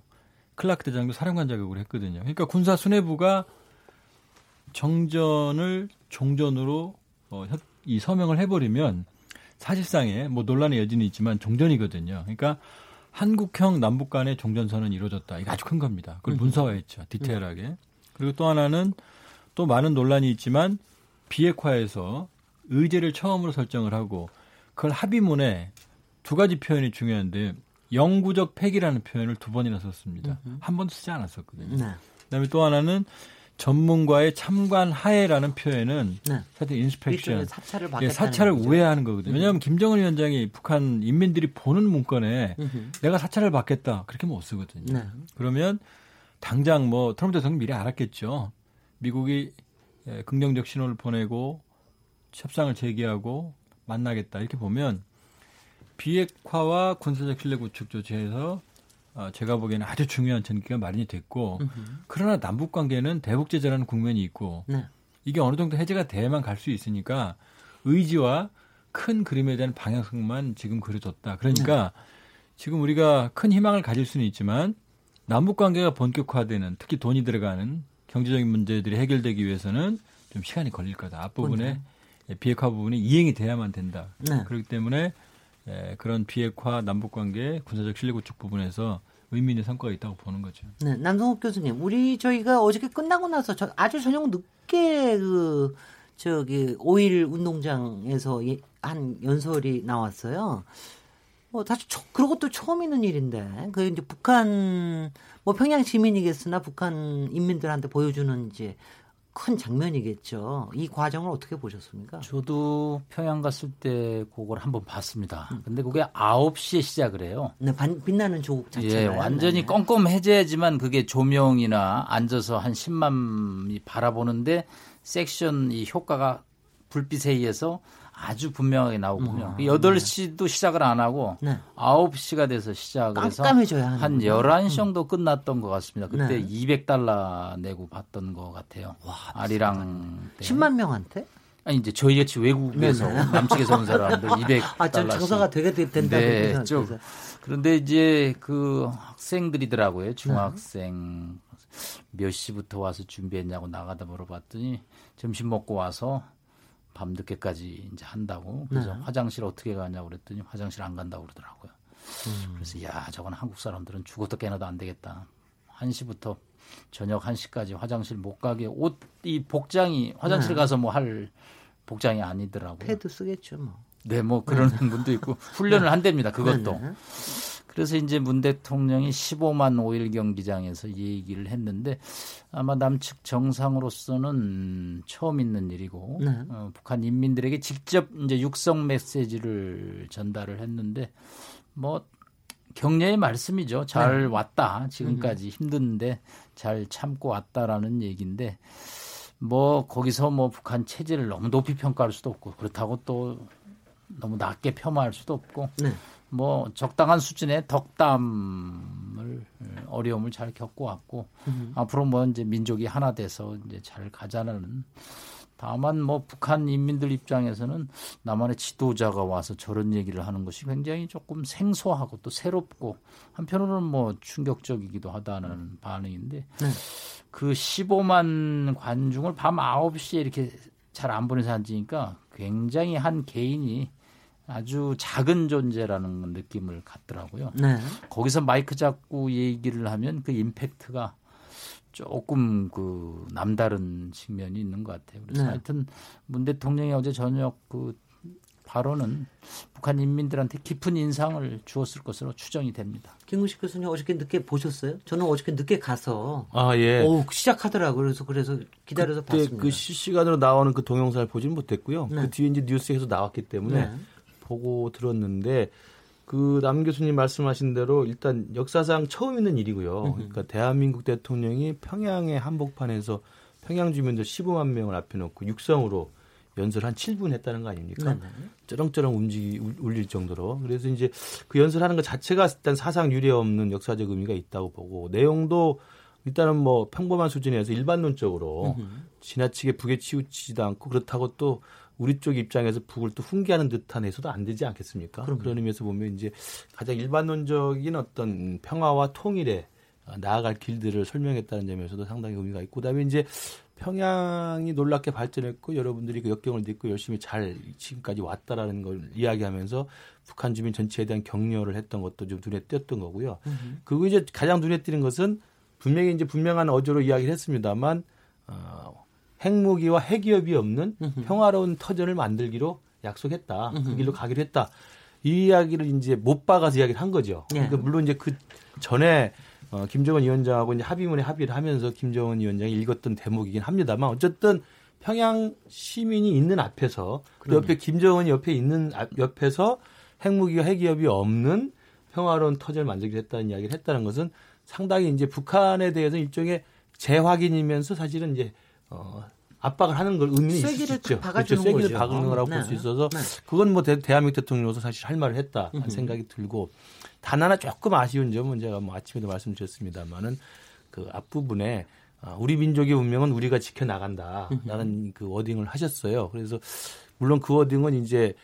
클라크 대장도 사령관 자격으로 했거든요. 그러니까 군사 수뇌부가 정전을 종전으로 어, 이 서명을 해버리면 사실상의 뭐 논란의 여지는 있지만 종전이거든요. 그러니까 한국형 남북 간의 종전선언이 이루어졌다. 이거 아주 큰 겁니다. 그걸 음. 문서화했죠. 디테일하게. 그리고 또 하나는 또 많은 논란이 있지만 비핵화에서 의제를 처음으로 설정을 하고 그걸 합의문에 두 가지 표현이 중요한데 영구적 폐기라는 표현을 두 번이나 썼습니다. 한 번도 쓰지 않았었거든요. 네. 그다음에 또 하나는 전문가의 참관 하에라는 표현은 네. 사실 인스펙션 사찰을, 예, 사찰을 우회하는 거거든요. 왜냐하면 김정은 위원장이 북한 인민들이 보는 문건에 음흠. 내가 사찰을 받겠다 그렇게 못 쓰거든요. 네. 그러면 당장 뭐 트럼프 대통령 미리 알았겠죠. 미국이 예, 긍정적 신호를 보내고 협상을 재개하고 만나겠다 이렇게 보면 비핵화와 군사적 신뢰 구축 조치에서 어, 제가 보기에는 아주 중요한 전기가 마련이 됐고 으흠. 그러나 남북 관계는 대북 제재라는 국면이 있고 네. 이게 어느 정도 해제가 돼야만 갈 수 있으니까 의지와 큰 그림에 대한 방향성만 지금 그려졌다. 그러니까 네. 지금 우리가 큰 희망을 가질 수는 있지만 남북 관계가 본격화되는 특히 돈이 들어가는 경제적인 문제들이 해결되기 위해서는 좀 시간이 걸릴 거다. 앞부분에 비핵화 부분이 이행이 돼야만 된다. 네. 그렇기 때문에 예, 그런 비핵화 남북 관계 군사적 신뢰 구축 부분에서 의미 있는 성과가 있다고 보는 거죠. 네, 남성욱 교수님, 우리 저희가 어저께 끝나고 나서 저, 아주 저녁 늦게 그 저기 오일 운동장에서 한 연설이 나왔어요. 뭐 사실 초, 그런 것도 처음 있는 일인데 그 이제 북한 뭐 평양 시민이겠으나 북한 인민들한테 보여주는 이제 큰 장면이겠죠. 이 과정을 어떻게 보셨습니까? 저도 평양 갔을 때 그걸 한번 봤습니다. 음. 근데 그게 9시에 시작을 해요. 네, 반, 빛나는 조국 자체가. 예, 완전히 네. 껌껌해져야지만 그게 조명이나 앉아서 한 10만이 바라보는데 섹션 이 효과가 불빛에 의해서 아주 분명하게 나오군요. 음. 8시도 시작을 안 하고 네. 9시가 돼서 시작을 해서 한 11시 정도 음. 끝났던 것 같습니다. 그때 네. 200달러 내고 봤던 것 같아요. 와, 아리랑 10만 명한테? 아니 이제 저희 같이 외국에서 네. 남측에서 온 사람들 200 아, 저 장사가 되게 된다. 네, 좀 그런데 이제 그 학생들이더라고요. 중학생 몇 시부터 와서 준비했냐고 나가다 물어봤더니 점심 먹고 와서 밤 늦게까지 이제 한다고 그래서 네. 화장실 어떻게 가냐고 그랬더니 화장실 안 간다고 그러더라고요. 음. 그래서 야 저건 한국 사람들은 죽어도 깨나도 안 되겠다. 1시부터 저녁 1시까지 화장실 못 가게 옷 이 복장이 화장실 네. 가서 뭐 할 복장이 아니더라고요. 패드 쓰겠죠 뭐. 네, 뭐 그런 네. 분도 있고 훈련을 한답니다. 그것도. 그래서 이제 문 대통령이 15만 5일 경기장에서 얘기를 했는데 아마 남측 정상으로서는 처음 있는 일이고 네. 어, 북한 인민들에게 직접 이제 육성 메시지를 전달을 했는데 뭐 격려의 말씀이죠. 잘 네. 왔다. 지금까지 음. 힘든데 잘 참고 왔다라는 얘기인데 뭐 거기서 뭐 북한 체제를 너무 높이 평가할 수도 없고 그렇다고 또 너무 낮게 폄하할 수도 없고 네. 뭐 적당한 수준의 덕담을 어려움을 잘 겪고 왔고 음. 앞으로 뭐 이제 민족이 하나 돼서 이제 잘 가자는 다만 뭐 북한 인민들 입장에서는 남한의 지도자가 와서 저런 얘기를 하는 것이 굉장히 조금 생소하고 또 새롭고 한편으로는 뭐 충격적이기도 하다는 반응인데 네. 그 15만 관중을 밤 9시에 이렇게 잘 안 보내서 앉으니까 굉장히 한 개인이 아주 작은 존재라는 느낌을 갖더라고요. 네. 거기서 마이크 잡고 얘기를 하면 그 임팩트가 조금 그 남다른 측면이 있는 것 같아요. 그래서 네. 하여튼 문 대통령이 어제 저녁 그 발언은 북한 인민들한테 깊은 인상을 주었을 것으로 추정이 됩니다. 김구식 교수님 어저께 늦게 보셨어요? 저는 어저께 늦게 가서 아 예. 오, 시작하더라고요. 그래서 그래서 기다려서 봤습니다. 그 실시간으로 나오는 그 동영상을 보지는 못했고요. 네. 그 뒤에 이제 뉴스에서 나왔기 때문에 네. 보고 들었는데 그 남 교수님 말씀하신 대로 일단 역사상 처음 있는 일이고요. 그러니까 대한민국 대통령이 평양의 한복판에서 평양 주민들 15만 명을 앞에 놓고 육성으로 연설 한 7분 했다는 거 아닙니까? 네 네. 쩌렁쩌렁 움직이 울릴 정도로. 그래서 이제 그 연설하는 것 자체가 일단 사상 유례 없는 역사적 의미가 있다고 보고 내용도 일단은 뭐 평범한 수준에서 일반론적으로. 지나치게 북에 치우치지도 않고 그렇다고 또 우리 쪽 입장에서 북을 또 훈계하는 듯한 해서도 안 되지 않겠습니까? 그럼. 그런 의미에서 보면 이제 가장 일반론적인 어떤 평화와 통일에 나아갈 길들을 설명했다는 점에서도 상당히 의미가 있고 그다음에 이제 평양이 놀랍게 발전했고 여러분들이 그 역경을 딛고 열심히 잘 지금까지 왔다라는 걸 이야기하면서 북한 주민 전체에 대한 격려를 했던 것도 좀 눈에 띄었던 거고요. 으흠. 그리고 이제 가장 눈에 띄는 것은 분명히 이제 분명한 어조로 이야기를 했습니다만 어, 핵무기와 핵기업이 없는. 평화로운 터전을 만들기로 약속했다. 그 길로 가기로 했다. 이 이야기를 이제 못 박아서 이야기를 한 거죠. 네. 그러니까 물론 이제 그 전에 어, 김정은 위원장하고 이제 합의문에 합의를 하면서 김정은 위원장이 읽었던 대목이긴 합니다만 어쨌든 평양 시민이 있는 앞에서 그 옆에 김정은이 옆에 있는 옆에서 핵무기와 핵기업이 없는 평화로운 터전을 만들기로 했다는 이야기를 했다는 것은 상당히 이제 북한에 대해서 일종의 재확인이면서 사실은 이제 어 압박을 하는 걸 의미는 있을 수 있죠. 그렇죠. 쐐기를 박는 거라고 네. 볼수 있어서 네. 그건 뭐 대, 한민국 대통령으로서 사실 할 말을 했다 하는 생각이 들고 단 하나 조금 아쉬운 점은 제가 뭐 아침에도 말씀드렸습니다만은 그 앞부분에 아, 우리 민족의 운명은 우리가 지켜나간다라는 그 워딩을 하셨어요. 그래서 물론 그 워딩은 이제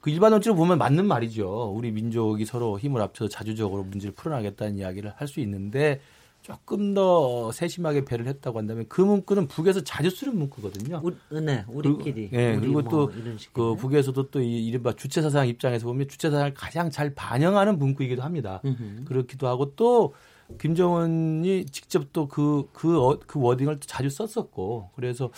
그 일반론적으로 보면 맞는 말이죠. 우리 민족이 서로 힘을 합쳐서 자주적으로 문제를 풀어나겠다는 이야기를 할 수 있는데 조금 더 세심하게 배를 했다고 한다면 그 문구는 북에서 자주 쓰는 문구거든요. 우, 네, 우리끼리. 그, 네, 우리 그리고 뭐 또그 북에서도 또 이, 이른바 주체 사상 입장에서 보면 주체 사상을 가장 잘 반영하는 문구이기도 합니다. 으흠. 그렇기도 하고 또 김정은이 직접 또 그, 그, 어, 그 워딩을 자주 썼었고, 그래서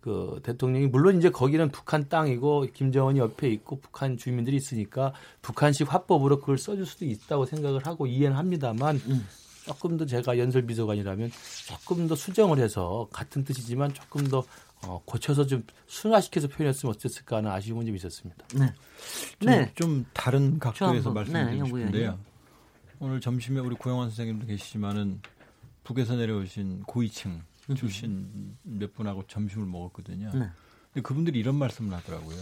그 대통령이, 물론 이제 거기는 북한 땅이고, 김정은이 옆에 있고, 북한 주민들이 있으니까, 북한식 화법으로 그걸 써줄 수도 있다고 생각을 하고 이해는 합니다만, 음. 조금 더 제가 연설 비서관이라면 조금 더 수정을 해서 같은 뜻이지만 조금 더 어, 고쳐서 좀 순화시켜서 표현했으면 어땠을까 하는 아쉬움은 좀 있었습니다. 네. 좀, 네. 좀 다른 각도에서 말씀드리고 네, 싶은데요. 오늘 점심에 우리 고영환 선생님도 계시지만은 북에서 내려오신 고위층 출신 몇 분하고 점심을 먹었거든요. 네. 근데 그분들이 이런 말씀을 하더라고요.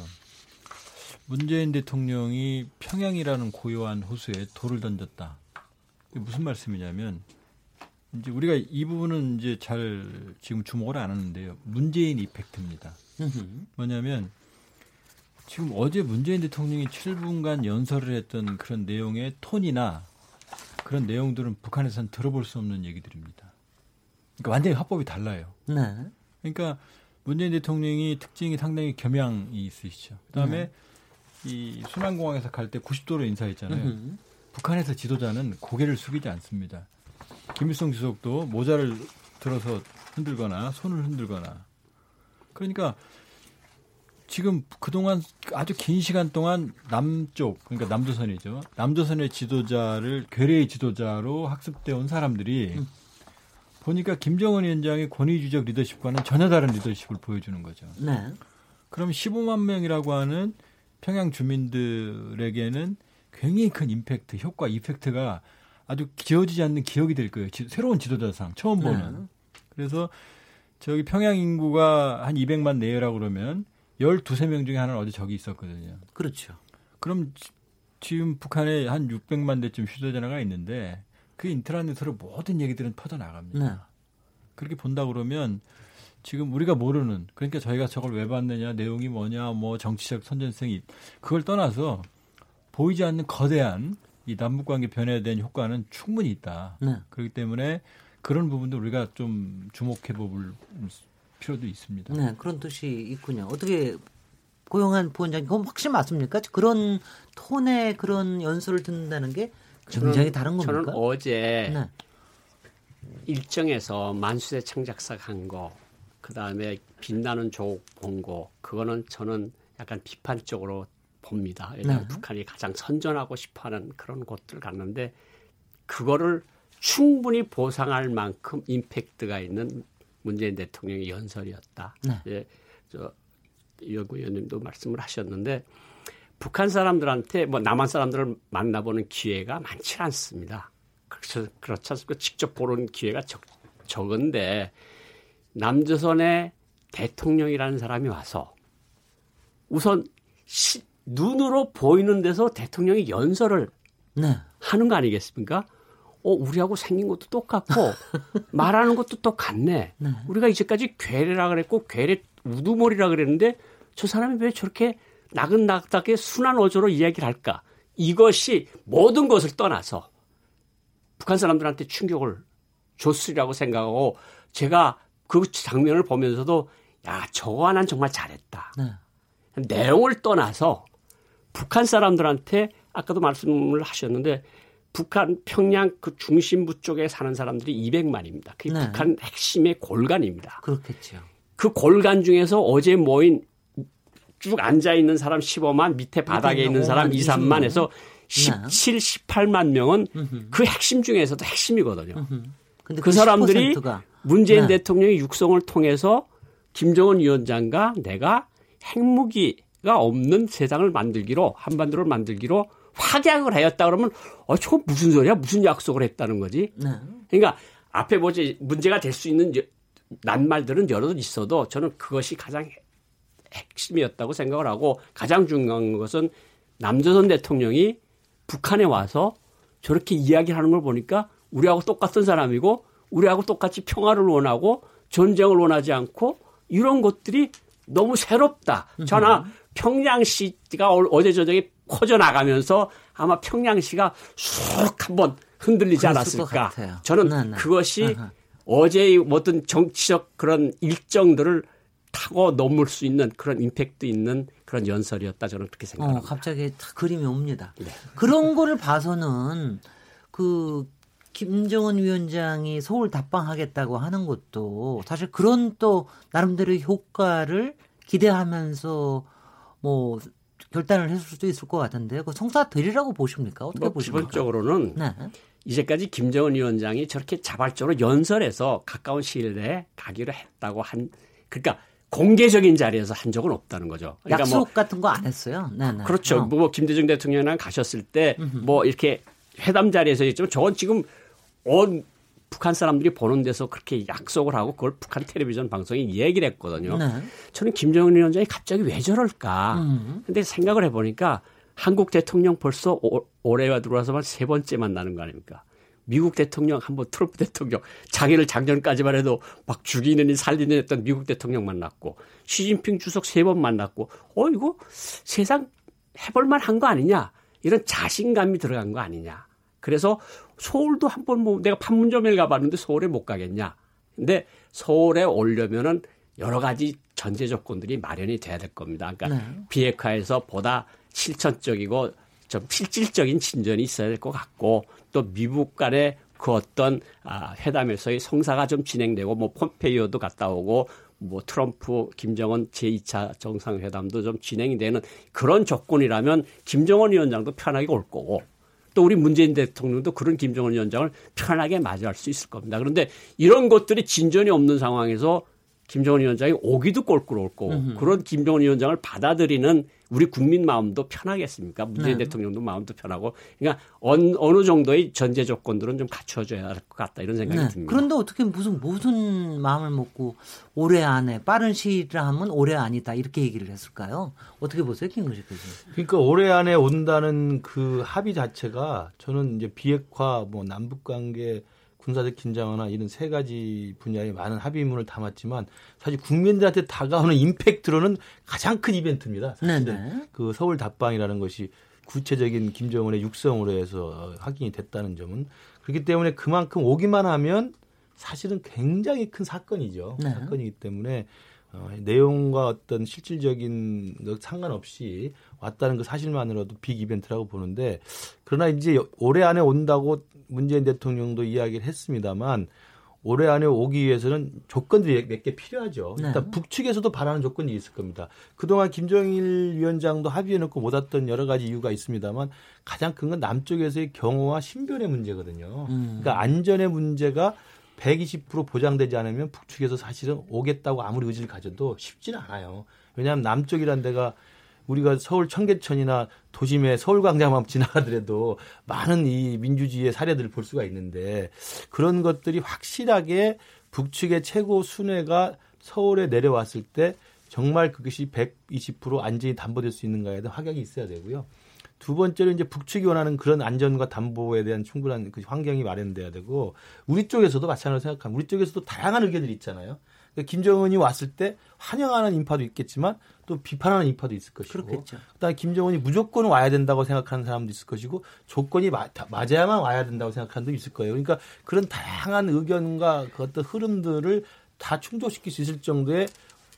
문재인 대통령이 평양이라는 고요한 호수에 돌을 던졌다. 무슨 말씀이냐면 이제 우리가 이 부분은 이제 잘 지금 주목을 안 하는데요. 문재인 이펙트입니다. 뭐냐면 지금 어제 문재인 대통령이 7분간 연설을 했던 그런 내용의 톤이나 그런 내용들은 북한에서는 들어볼 수 없는 얘기들입니다. 그러니까 완전히 화법이 달라요. 네. 그러니까 문재인 대통령이 특징이 상당히 겸양이 있으시죠. 그다음에 네. 이 순환공항에서 갈 때 90도로 인사했잖아요. 으흠. 북한에서 지도자는 고개를 숙이지 않습니다. 김일성 주석도 모자를 들어서 흔들거나 손을 흔들거나 그러니까 지금 그동안 아주 긴 시간 동안 남쪽 그러니까 남조선이죠. 남조선의 지도자를 괴뢰의 지도자로 학습되어 온 사람들이 음. 보니까 김정은 위원장의 권위주적 리더십과는 전혀 다른 리더십을 보여주는 거죠. 네. 그럼 15만 명이라고 하는 평양 주민들에게는 굉장히 큰 임팩트, 효과, 이펙트가 아주 기어지지 않는 기억이 될 거예요. 지, 새로운 지도자상 처음 보는. 네. 그래서 저기 평양 인구가 한 200만 내외라고 그러면 12, 3명 중에 하나는 어디 저기 있었거든요. 그렇죠. 그럼 지금 북한에 한 600만 대쯤 휴대전화가 있는데 그 인터넷으로 모든 얘기들은 퍼져나갑니다. 네. 그렇게 본다 그러면 지금 우리가 모르는 그러니까 저희가 저걸 왜 봤느냐 내용이 뭐냐 뭐 정치적 선전성이 그걸 떠나서 보이지 않는 거대한 이 남북 관계 변화에 대한 효과는 충분히 있다. 네. 그렇기 때문에 그런 부분도 우리가 좀 주목해 볼 필요도 있습니다. 네, 그런 뜻이 있군요. 어떻게 고용한 부원장님, 그건 확실히 맞습니까? 그런 톤의 그런 연설을 듣는다는 게 굉장히 다른 겁니까? 저는 어제 네. 일정에서 만수대 창작사가 한 거, 그 다음에 빛나는 조국 본 거, 그거는 저는 약간 비판적으로 봅니다. 네. 북한이 가장 선전하고 싶어하는 그런 곳들 갔는데 그거를 충분히 보상할 만큼 임팩트가 있는 문재인 대통령의 연설이었다. 네. 예, 저 이영구 의원님도 말씀을 하셨는데 북한 사람들한테 뭐 남한 사람들을 만나보는 기회가 많지 않습니다. 그렇죠, 그렇지 않습니까? 직접 보는 기회가 적, 적은데 남조선의 대통령이라는 사람이 와서 우선 시, 눈으로 보이는 데서 대통령이 연설을 네. 하는 거 아니겠습니까? 어, 우리하고 생긴 것도 똑같고 말하는 것도 똑같네. 네. 우리가 이제까지 괴뢰라 그랬고 괴뢰 우두머리라 그랬는데 저 사람이 왜 저렇게 나긋나긋하게 순한 어조로 이야기를 할까? 이것이 모든 것을 떠나서 북한 사람들한테 충격을 줬으리라고 생각하고 제가 그 장면을 보면서도 야, 저거 하나는 정말 잘했다. 네. 내용을 떠나서 북한 사람들한테 아까도 말씀을 하셨는데 북한 평양 그 중심부 쪽에 사는 사람들이 200만입니다. 그게 네. 북한 핵심의 골간입니다. 그렇겠죠. 그 골간 중에서 어제 모인 쭉 앉아 있는 사람 15만, 밑에 바닥에 있는 사람 2, 3만 해서 17, 18만 명은 그 핵심 중에서도 핵심이거든요. 근데 그, 그 사람들이 문재인 네. 대통령의 육성을 통해서 김정은 위원장과 내가 핵무기가 없는 세상을 만들기로 한반도를 만들기로 확약을 하였다 그러면 어 저거 무슨 소리야? 무슨 약속을 했다는 거지? 네. 그러니까 앞에 뭐지 문제가 될 수 있는 낱말들은 여러 있어도 저는 그것이 가장 핵심이었다고 생각을 하고 가장 중요한 것은 남조선 대통령이 북한에 와서 저렇게 이야기하는 걸 보니까 우리하고 똑같은 사람이고 우리하고 똑같이 평화를 원하고 전쟁을 원하지 않고 이런 것들이 너무 새롭다. 저나 평양시가 어제 저녁에 커져나가면서 아마 평양시가 쑥 한번 흔들리지 않았을까. 저는 네, 네. 그것이 아하. 어제의 어떤 정치적 그런 일정들을 타고 넘을 수 있는 그런 임팩트 있는 그런 연설이었다 저는 그렇게 생각합니다. 어, 갑자기 다 그림이 옵니다. 네. 그런 거를 봐서는 그 김정은 위원장이 서울 답방하겠다고 하는 것도 사실 그런 또 나름대로 효과를 기대하면서 뭐 결단을 했을 수도 있을 것 같은데요. 그 성사되리라고 보십니까? 어떻게 뭐 보십니까? 기본적으로는 네. 이제까지 김정은 위원장이 저렇게 자발적으로 연설해서 가까운 시일 내에 가기로 했다고 한 그러니까 공개적인 자리에서 한 적은 없다는 거죠. 그러니까 약속 뭐, 같은 거 안 했어요. 네, 네. 그렇죠. 어. 뭐 김대중 대통령이랑 가셨을 때 뭐 이렇게 회담 자리에서 있지만 저건 지금 온 북한 사람들이 보는 데서 그렇게 약속을 하고 그걸 북한 텔레비전 방송에 얘기를 했거든요. 네. 저는 김정은 위원장이 갑자기 왜 저럴까? 음. 근데 생각을 해보니까 한국 대통령 벌써 오, 올해와 들어와서만 세 번째 만나는 거 아닙니까? 미국 대통령 한번 트럼프 대통령 자기를 작년까지만 해도 막 죽이느니 살리는 했던 미국 대통령 만났고 시진핑 주석 세 번 만났고 어 이거 세상 해볼만 한 거 아니냐 이런 자신감이 들어간 거 아니냐 그래서 서울도 한 번 뭐 내가 판문점에 가봤는데 서울에 못 가겠냐. 근데 서울에 오려면은 여러 가지 전제 조건들이 마련이 돼야 될 겁니다. 그러니까 네. 비핵화에서 보다 실천적이고 좀 실질적인 진전이 있어야 될 것 같고 또 미국 간의 그 어떤 아, 회담에서의 성사가 좀 진행되고 뭐 폼페이오도 갔다 오고 뭐 트럼프 김정은 제2차 정상회담도 좀 진행이 되는 그런 조건이라면 김정은 위원장도 편하게 올 거고 또 우리 문재인 대통령도 그런 김정은 위원장을 편하게 맞이할 수 있을 겁니다. 그런데 이런 것들이 진전이 없는 상황에서 김정은 위원장이 오기도 꼴꼴 올 거고 음흠. 그런 김정은 위원장을 받아들이는 우리 국민 마음도 편하겠습니까? 문재인 네. 대통령도 마음도 편하고 그러니까 어느, 어느 정도의 전제 조건들은 좀 갖춰줘야 할 것 같다 이런 생각이 네. 듭니다. 그런데 어떻게 무슨 무슨 마음을 먹고 올해 안에 빠른 시일을 하면 올해 아니다 이렇게 얘기를 했을까요? 어떻게 보세요, 김근식 교수님? 그러니까 올해 안에 온다는 그 합의 자체가 저는 이제 비핵화 뭐 남북 관계 군사적 긴장화나 이런 세 가지 분야에 많은 합의문을 담았지만 사실 국민들한테 다가오는 임팩트로는 가장 큰 이벤트입니다. 사실은 그 서울 답방이라는 것이 구체적인 김정은의 육성으로 해서 확인이 됐다는 점은 그렇기 때문에 그만큼 오기만 하면 사실은 굉장히 큰 사건이죠. 네. 사건이기 때문에 어, 내용과 어떤 실질적인 것 상관없이 왔다는 그 사실만으로도 빅 이벤트라고 보는데 그러나 이제 올해 안에 온다고 문재인 대통령도 이야기를 했습니다만 올해 안에 오기 위해서는 조건들이 몇 개 필요하죠. 네. 일단 북측에서도 바라는 조건이 있을 겁니다. 그동안 김정일 위원장도 합의해놓고 못 왔던 여러 가지 이유가 있습니다만 가장 큰 건 남쪽에서의 경호와 신변의 문제거든요. 음. 그러니까 안전의 문제가 120% 보장되지 않으면 북측에서 사실은 오겠다고 아무리 의지를 가져도 쉽지는 않아요. 왜냐하면 남쪽이란 데가 우리가 서울 청계천이나 도심의 서울광장만 지나가더라도 많은 이 민주주의의 사례들을 볼 수가 있는데 그런 것들이 확실하게 북측의 최고 순회가 서울에 내려왔을 때 정말 그것이 120% 안전이 담보될 수 있는가에 대한 확인이 있어야 되고요. 두 번째로 이제 북측이 원하는 그런 안전과 담보에 대한 충분한 그 환경이 마련돼야 되고 우리 쪽에서도 마찬가지로 생각하면 우리 쪽에서도 다양한 의견들이 있잖아요. 그러니까 김정은이 왔을 때 환영하는 인파도 있겠지만 또 비판하는 인파도 있을 것이고 그렇겠죠. 그다음에 김정은이 무조건 와야 된다고 생각하는 사람도 있을 것이고 조건이 마, 맞아야만 와야 된다고 생각하는 사람도 있을 거예요. 그러니까 그런 다양한 의견과 그 어떤 흐름들을 다 충족시킬 수 있을 정도의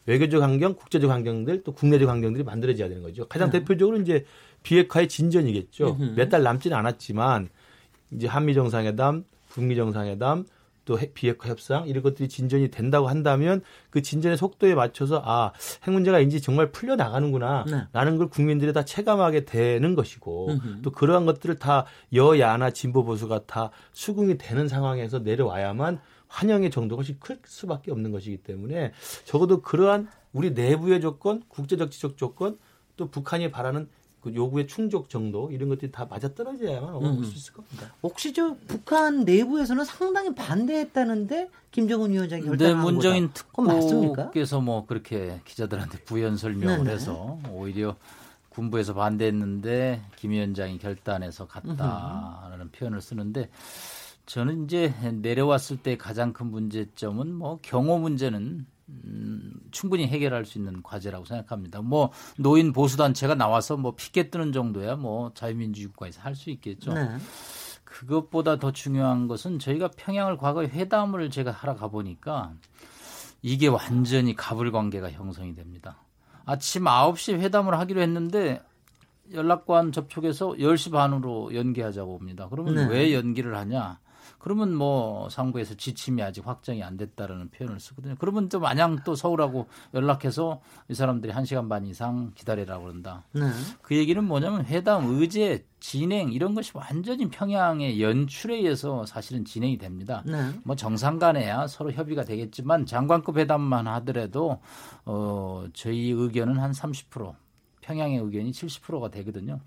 외교적 환경, 국제적 환경들 또 국내적 환경들이 만들어져야 되는 거죠. 가장 네. 대표적으로 이제 비핵화의 진전이겠죠. 몇 달 남지는 않았지만 이제 한미 정상회담, 북미 정상회담 또 비핵화 협상 이런 것들이 진전이 된다고 한다면 그 진전의 속도에 맞춰서 아 핵 문제가 이제 정말 풀려 나가는구나라는 네. 걸 국민들이 다 체감하게 되는 것이고 음흠. 또 그러한 것들을 다 여야나 진보 보수가 다 수긍이 되는 상황에서 내려와야만 환영의 정도가 훨씬 클 수밖에 없는 것이기 때문에 적어도 그러한 우리 내부의 조건, 국제적 지적 조건 또 북한이 바라는 그 요구의 충족 정도 이런 것들이 다 맞아 떨어져야만 얻을 음. 수 있을 겁니다. 혹시 저 북한 내부에서는 상당히 반대했다는데 김정은 위원장이 결단한 네, 문정인 특보께서 뭐 그렇게 기자들한테 부연 설명을 네네. 해서 오히려 군부에서 반대했는데 김 위원장이 결단해서 갔다라는 음흠. 표현을 쓰는데 저는 이제 내려왔을 때 가장 큰 문제점은 뭐 경호 문제는 음, 충분히 해결할 수 있는 과제라고 생각합니다. 뭐 노인 보수 단체가 나와서 뭐 피켓 뜨는 정도야 뭐 자유민주주의 국가에서 할 수 있겠죠. 네. 그것보다 더 중요한 것은 저희가 평양을 과거에 회담을 제가 하러 가보니까 이게 완전히 갑을 관계가 형성이 됩니다. 아침 9시 회담을 하기로 했는데 연락관 접촉해서 10시 반으로 연기하자고 옵니다. 그러면 네. 왜 연기를 하냐? 그러면 뭐 상부에서 지침이 아직 확정이 안 됐다라는 표현을 쓰거든요. 그러면 또 마냥 또 서울하고 연락해서 이 사람들이 한 시간 반 이상 기다리라고 그런다. 네. 그 얘기는 뭐냐면 회담 의제 진행 이런 것이 완전히 평양의 연출에 의해서 사실은 진행이 됩니다. 네. 뭐 정상 간에야 서로 협의가 되겠지만 장관급 회담만 하더라도 어 저희 의견은 한 30% 평양의 의견이 70%가 되거든요.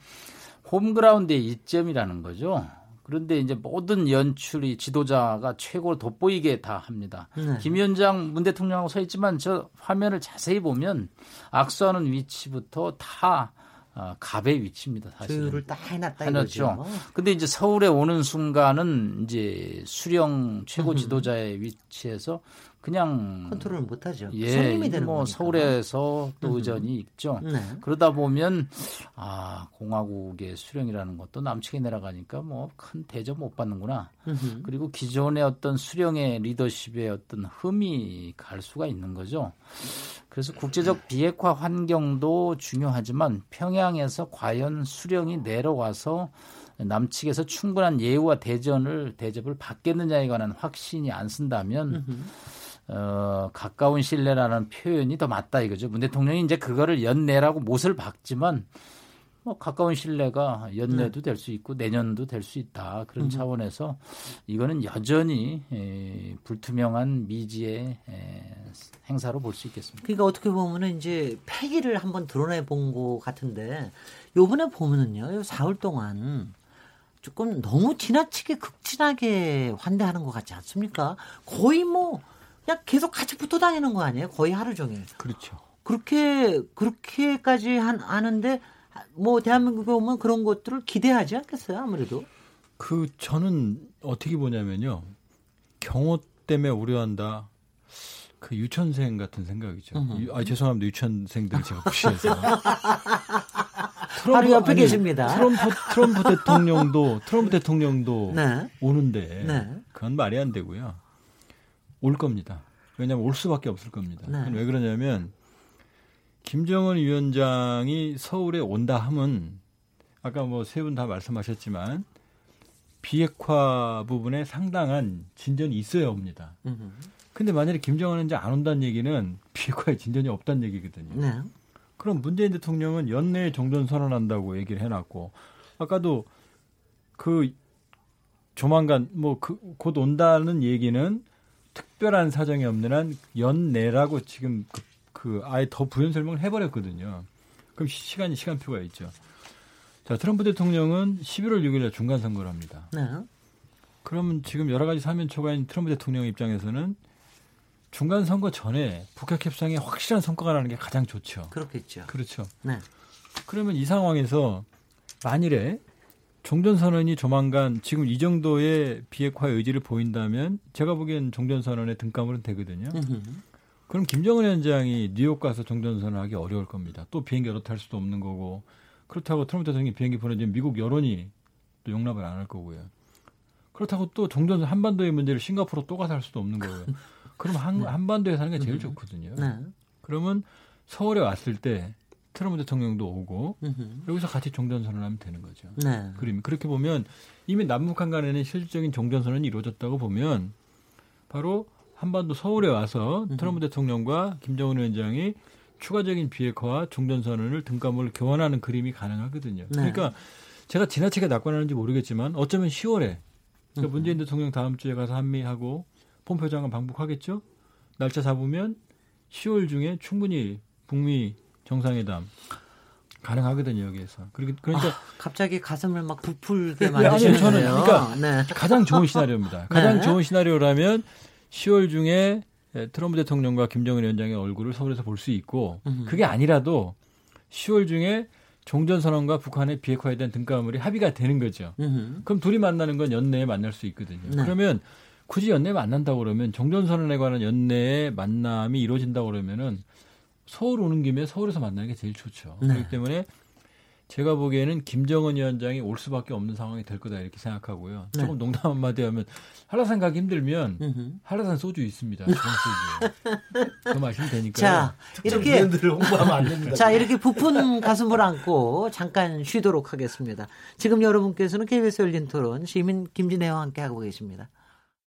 홈그라운드의 이점이라는 거죠. 그런데 이제 모든 연출이 지도자가 최고로 돋보이게 다 합니다. 네. 김 위원장 문 대통령하고 서 있지만 저 화면을 자세히 보면 악수하는 위치부터 다 어, 갑의 위치입니다. 사실. 조율을 딱 해놨다 이거죠. 근데 이제 서울에 오는 순간은 이제 수령 최고 지도자의 위치에서 그냥 컨트롤 못하죠. 예, 손님이 되는 뭐 거니까. 서울에서 또 음. 의전이 있죠. 네. 그러다 보면 아 공화국의 수령이라는 것도 남측에 내려가니까 뭐 큰 대접 못 받는구나. 음흠. 그리고 기존의 어떤 수령의 리더십의 어떤 흠이 갈 수가 있는 거죠. 그래서 국제적 비핵화 환경도 중요하지만 평양에서 과연 수령이 내려와서 남측에서 충분한 예우와 대전을 대접을 받겠느냐에 관한 확신이 안 쓴다면 어, 가까운 신뢰라는 표현이 더 맞다 이거죠. 문 대통령이 이제 그거를 연내라고 못을 박지만 뭐 가까운 신뢰가 연내도 네. 될수 있고 내년도 될 수 있다 그런 음. 차원에서 이거는 여전히 에, 불투명한 미지의 에, 행사로 볼 수 있겠습니다. 그러니까 어떻게 보면은 이제 패기를 한번 드러내 본 것 같은데 요번에 보면은요, 사흘 동안 조금 너무 지나치게 극진하게 환대하는 것 같지 않습니까? 거의 뭐 그냥 계속 같이 붙어 다니는 거 아니에요? 거의 하루 종일. 그렇죠. 그렇게 그렇게까지 한 하는데 뭐 대한민국에 오면 그런 것들을 기대하지 않겠어요? 아무래도. 그 저는 어떻게 보냐면요. 경호 때문에 우려한다. 그 유치원생 같은 생각이죠. 유, 아 죄송합니다. 유치원생들 제가 무시해서. 트럼프 옆에 아니, 계십니다. 트럼프 트럼프 대통령도 트럼프 대통령도 네. 오는데 네. 그건 말이 안 되고요. 올 겁니다. 왜냐하면 올 수밖에 없을 겁니다. 네. 왜 그러냐면 김정은 위원장이 서울에 온다 하면 아까 뭐 세 분 다 말씀하셨지만 비핵화 부분에 상당한 진전이 있어야 옵니다. 음흠. 근데 만약에 김정은은 이제 안 온다는 얘기는 비핵화에 진전이 없다는 얘기거든요. 네. 그럼 문재인 대통령은 연내에 정전 선언한다고 얘기를 해놨고 아까도 그 조만간 뭐 그 곧 온다는 얘기는 특별한 사정이 없는 한 연내라고 지금 그, 그 아예 더 부연 설명을 해버렸거든요. 그럼 시간이 시간표가 있죠. 자 트럼프 대통령은 11월 6일에 중간 선거를 합니다. 네. 그러면 지금 여러 가지 사면 초과인 트럼프 대통령 입장에서는 중간 선거 전에 북핵 협상에 확실한 성과가 나는 게 가장 좋죠. 그렇겠죠. 그렇죠. 네. 그러면 이 상황에서 만일에 종전선언이 조만간 지금 이 정도의 비핵화 의지를 보인다면 제가 보기엔 종전선언의 등가물은 되거든요. 그럼 김정은 위원장이 뉴욕 가서 종전선언 하기 어려울 겁니다. 또 비행기 여러 탈 수도 없는 거고 그렇다고 트럼프 대통령이 비행기 보내주면 미국 여론이 또 용납을 안 할 거고요. 그렇다고 또 종전선 한반도의 문제를 싱가포르 또 가서 할 수도 없는 거고요. 그럼 한, 네. 한반도에 사는 게 제일 좋거든요. 네. 그러면 서울에 왔을 때 트럼프 대통령도 오고 으흠. 여기서 같이 종전선언을 하면 되는 거죠. 네. 그림 그렇게 보면 이미 남북한 간에는 실질적인 종전선언이 이루어졌다고 보면 바로 한반도 서울에 와서. 트럼프 대통령과 김정은 위원장이 추가적인 비핵화와 종전선언을 등가물 교환하는 그림이 가능하거든요. 네. 그러니까 제가 지나치게 낙관하는지 모르겠지만 어쩌면 10월에 그러니까 문재인 대통령 다음 주에 가서 한미하고 장관 방북하겠죠. 날짜 잡으면 10월 중에 충분히 북미 정상회담 가능하거든요 여기에서. 그러니까 아, 갑자기 가슴을 막 부풀게 만드시네요. 아니, 저는 그러니까 네. 가장 좋은 시나리오입니다. 가장 네. 좋은 시나리오라면 10월 중에 트럼프 대통령과 김정은 위원장의 얼굴을 서울에서 볼 수 있고 음흠. 그게 아니라도 10월 중에 종전선언과 북한의 비핵화에 대한 등가물이 합의가 되는 거죠. 음흠. 그럼 둘이 만나는 건 연내에 만날 수 있거든요. 네. 그러면 굳이 연내에 만난다고 그러면 종전선언에 관한 연내에 만남이 이루어진다고 그러면은 서울 오는 김에 서울에서 만나는 게 제일 좋죠. 네. 그렇기 때문에 제가 보기에는 김정은 위원장이 올 수밖에 없는 상황이 될 거다 이렇게 생각하고요. 네. 조금 농담 한마디 하면 한라산 가기 힘들면 음흠. 한라산 소주 있습니다. 좋은 소주. 그 마시면 되니까. 자 이렇게 홍보하면 안 됩니다. 자 이렇게 부푼 가슴을 안고 잠깐 쉬도록 하겠습니다. 지금 여러분께서는 KBS 열린 토론 시민 김진애와 함께 하고 계십니다.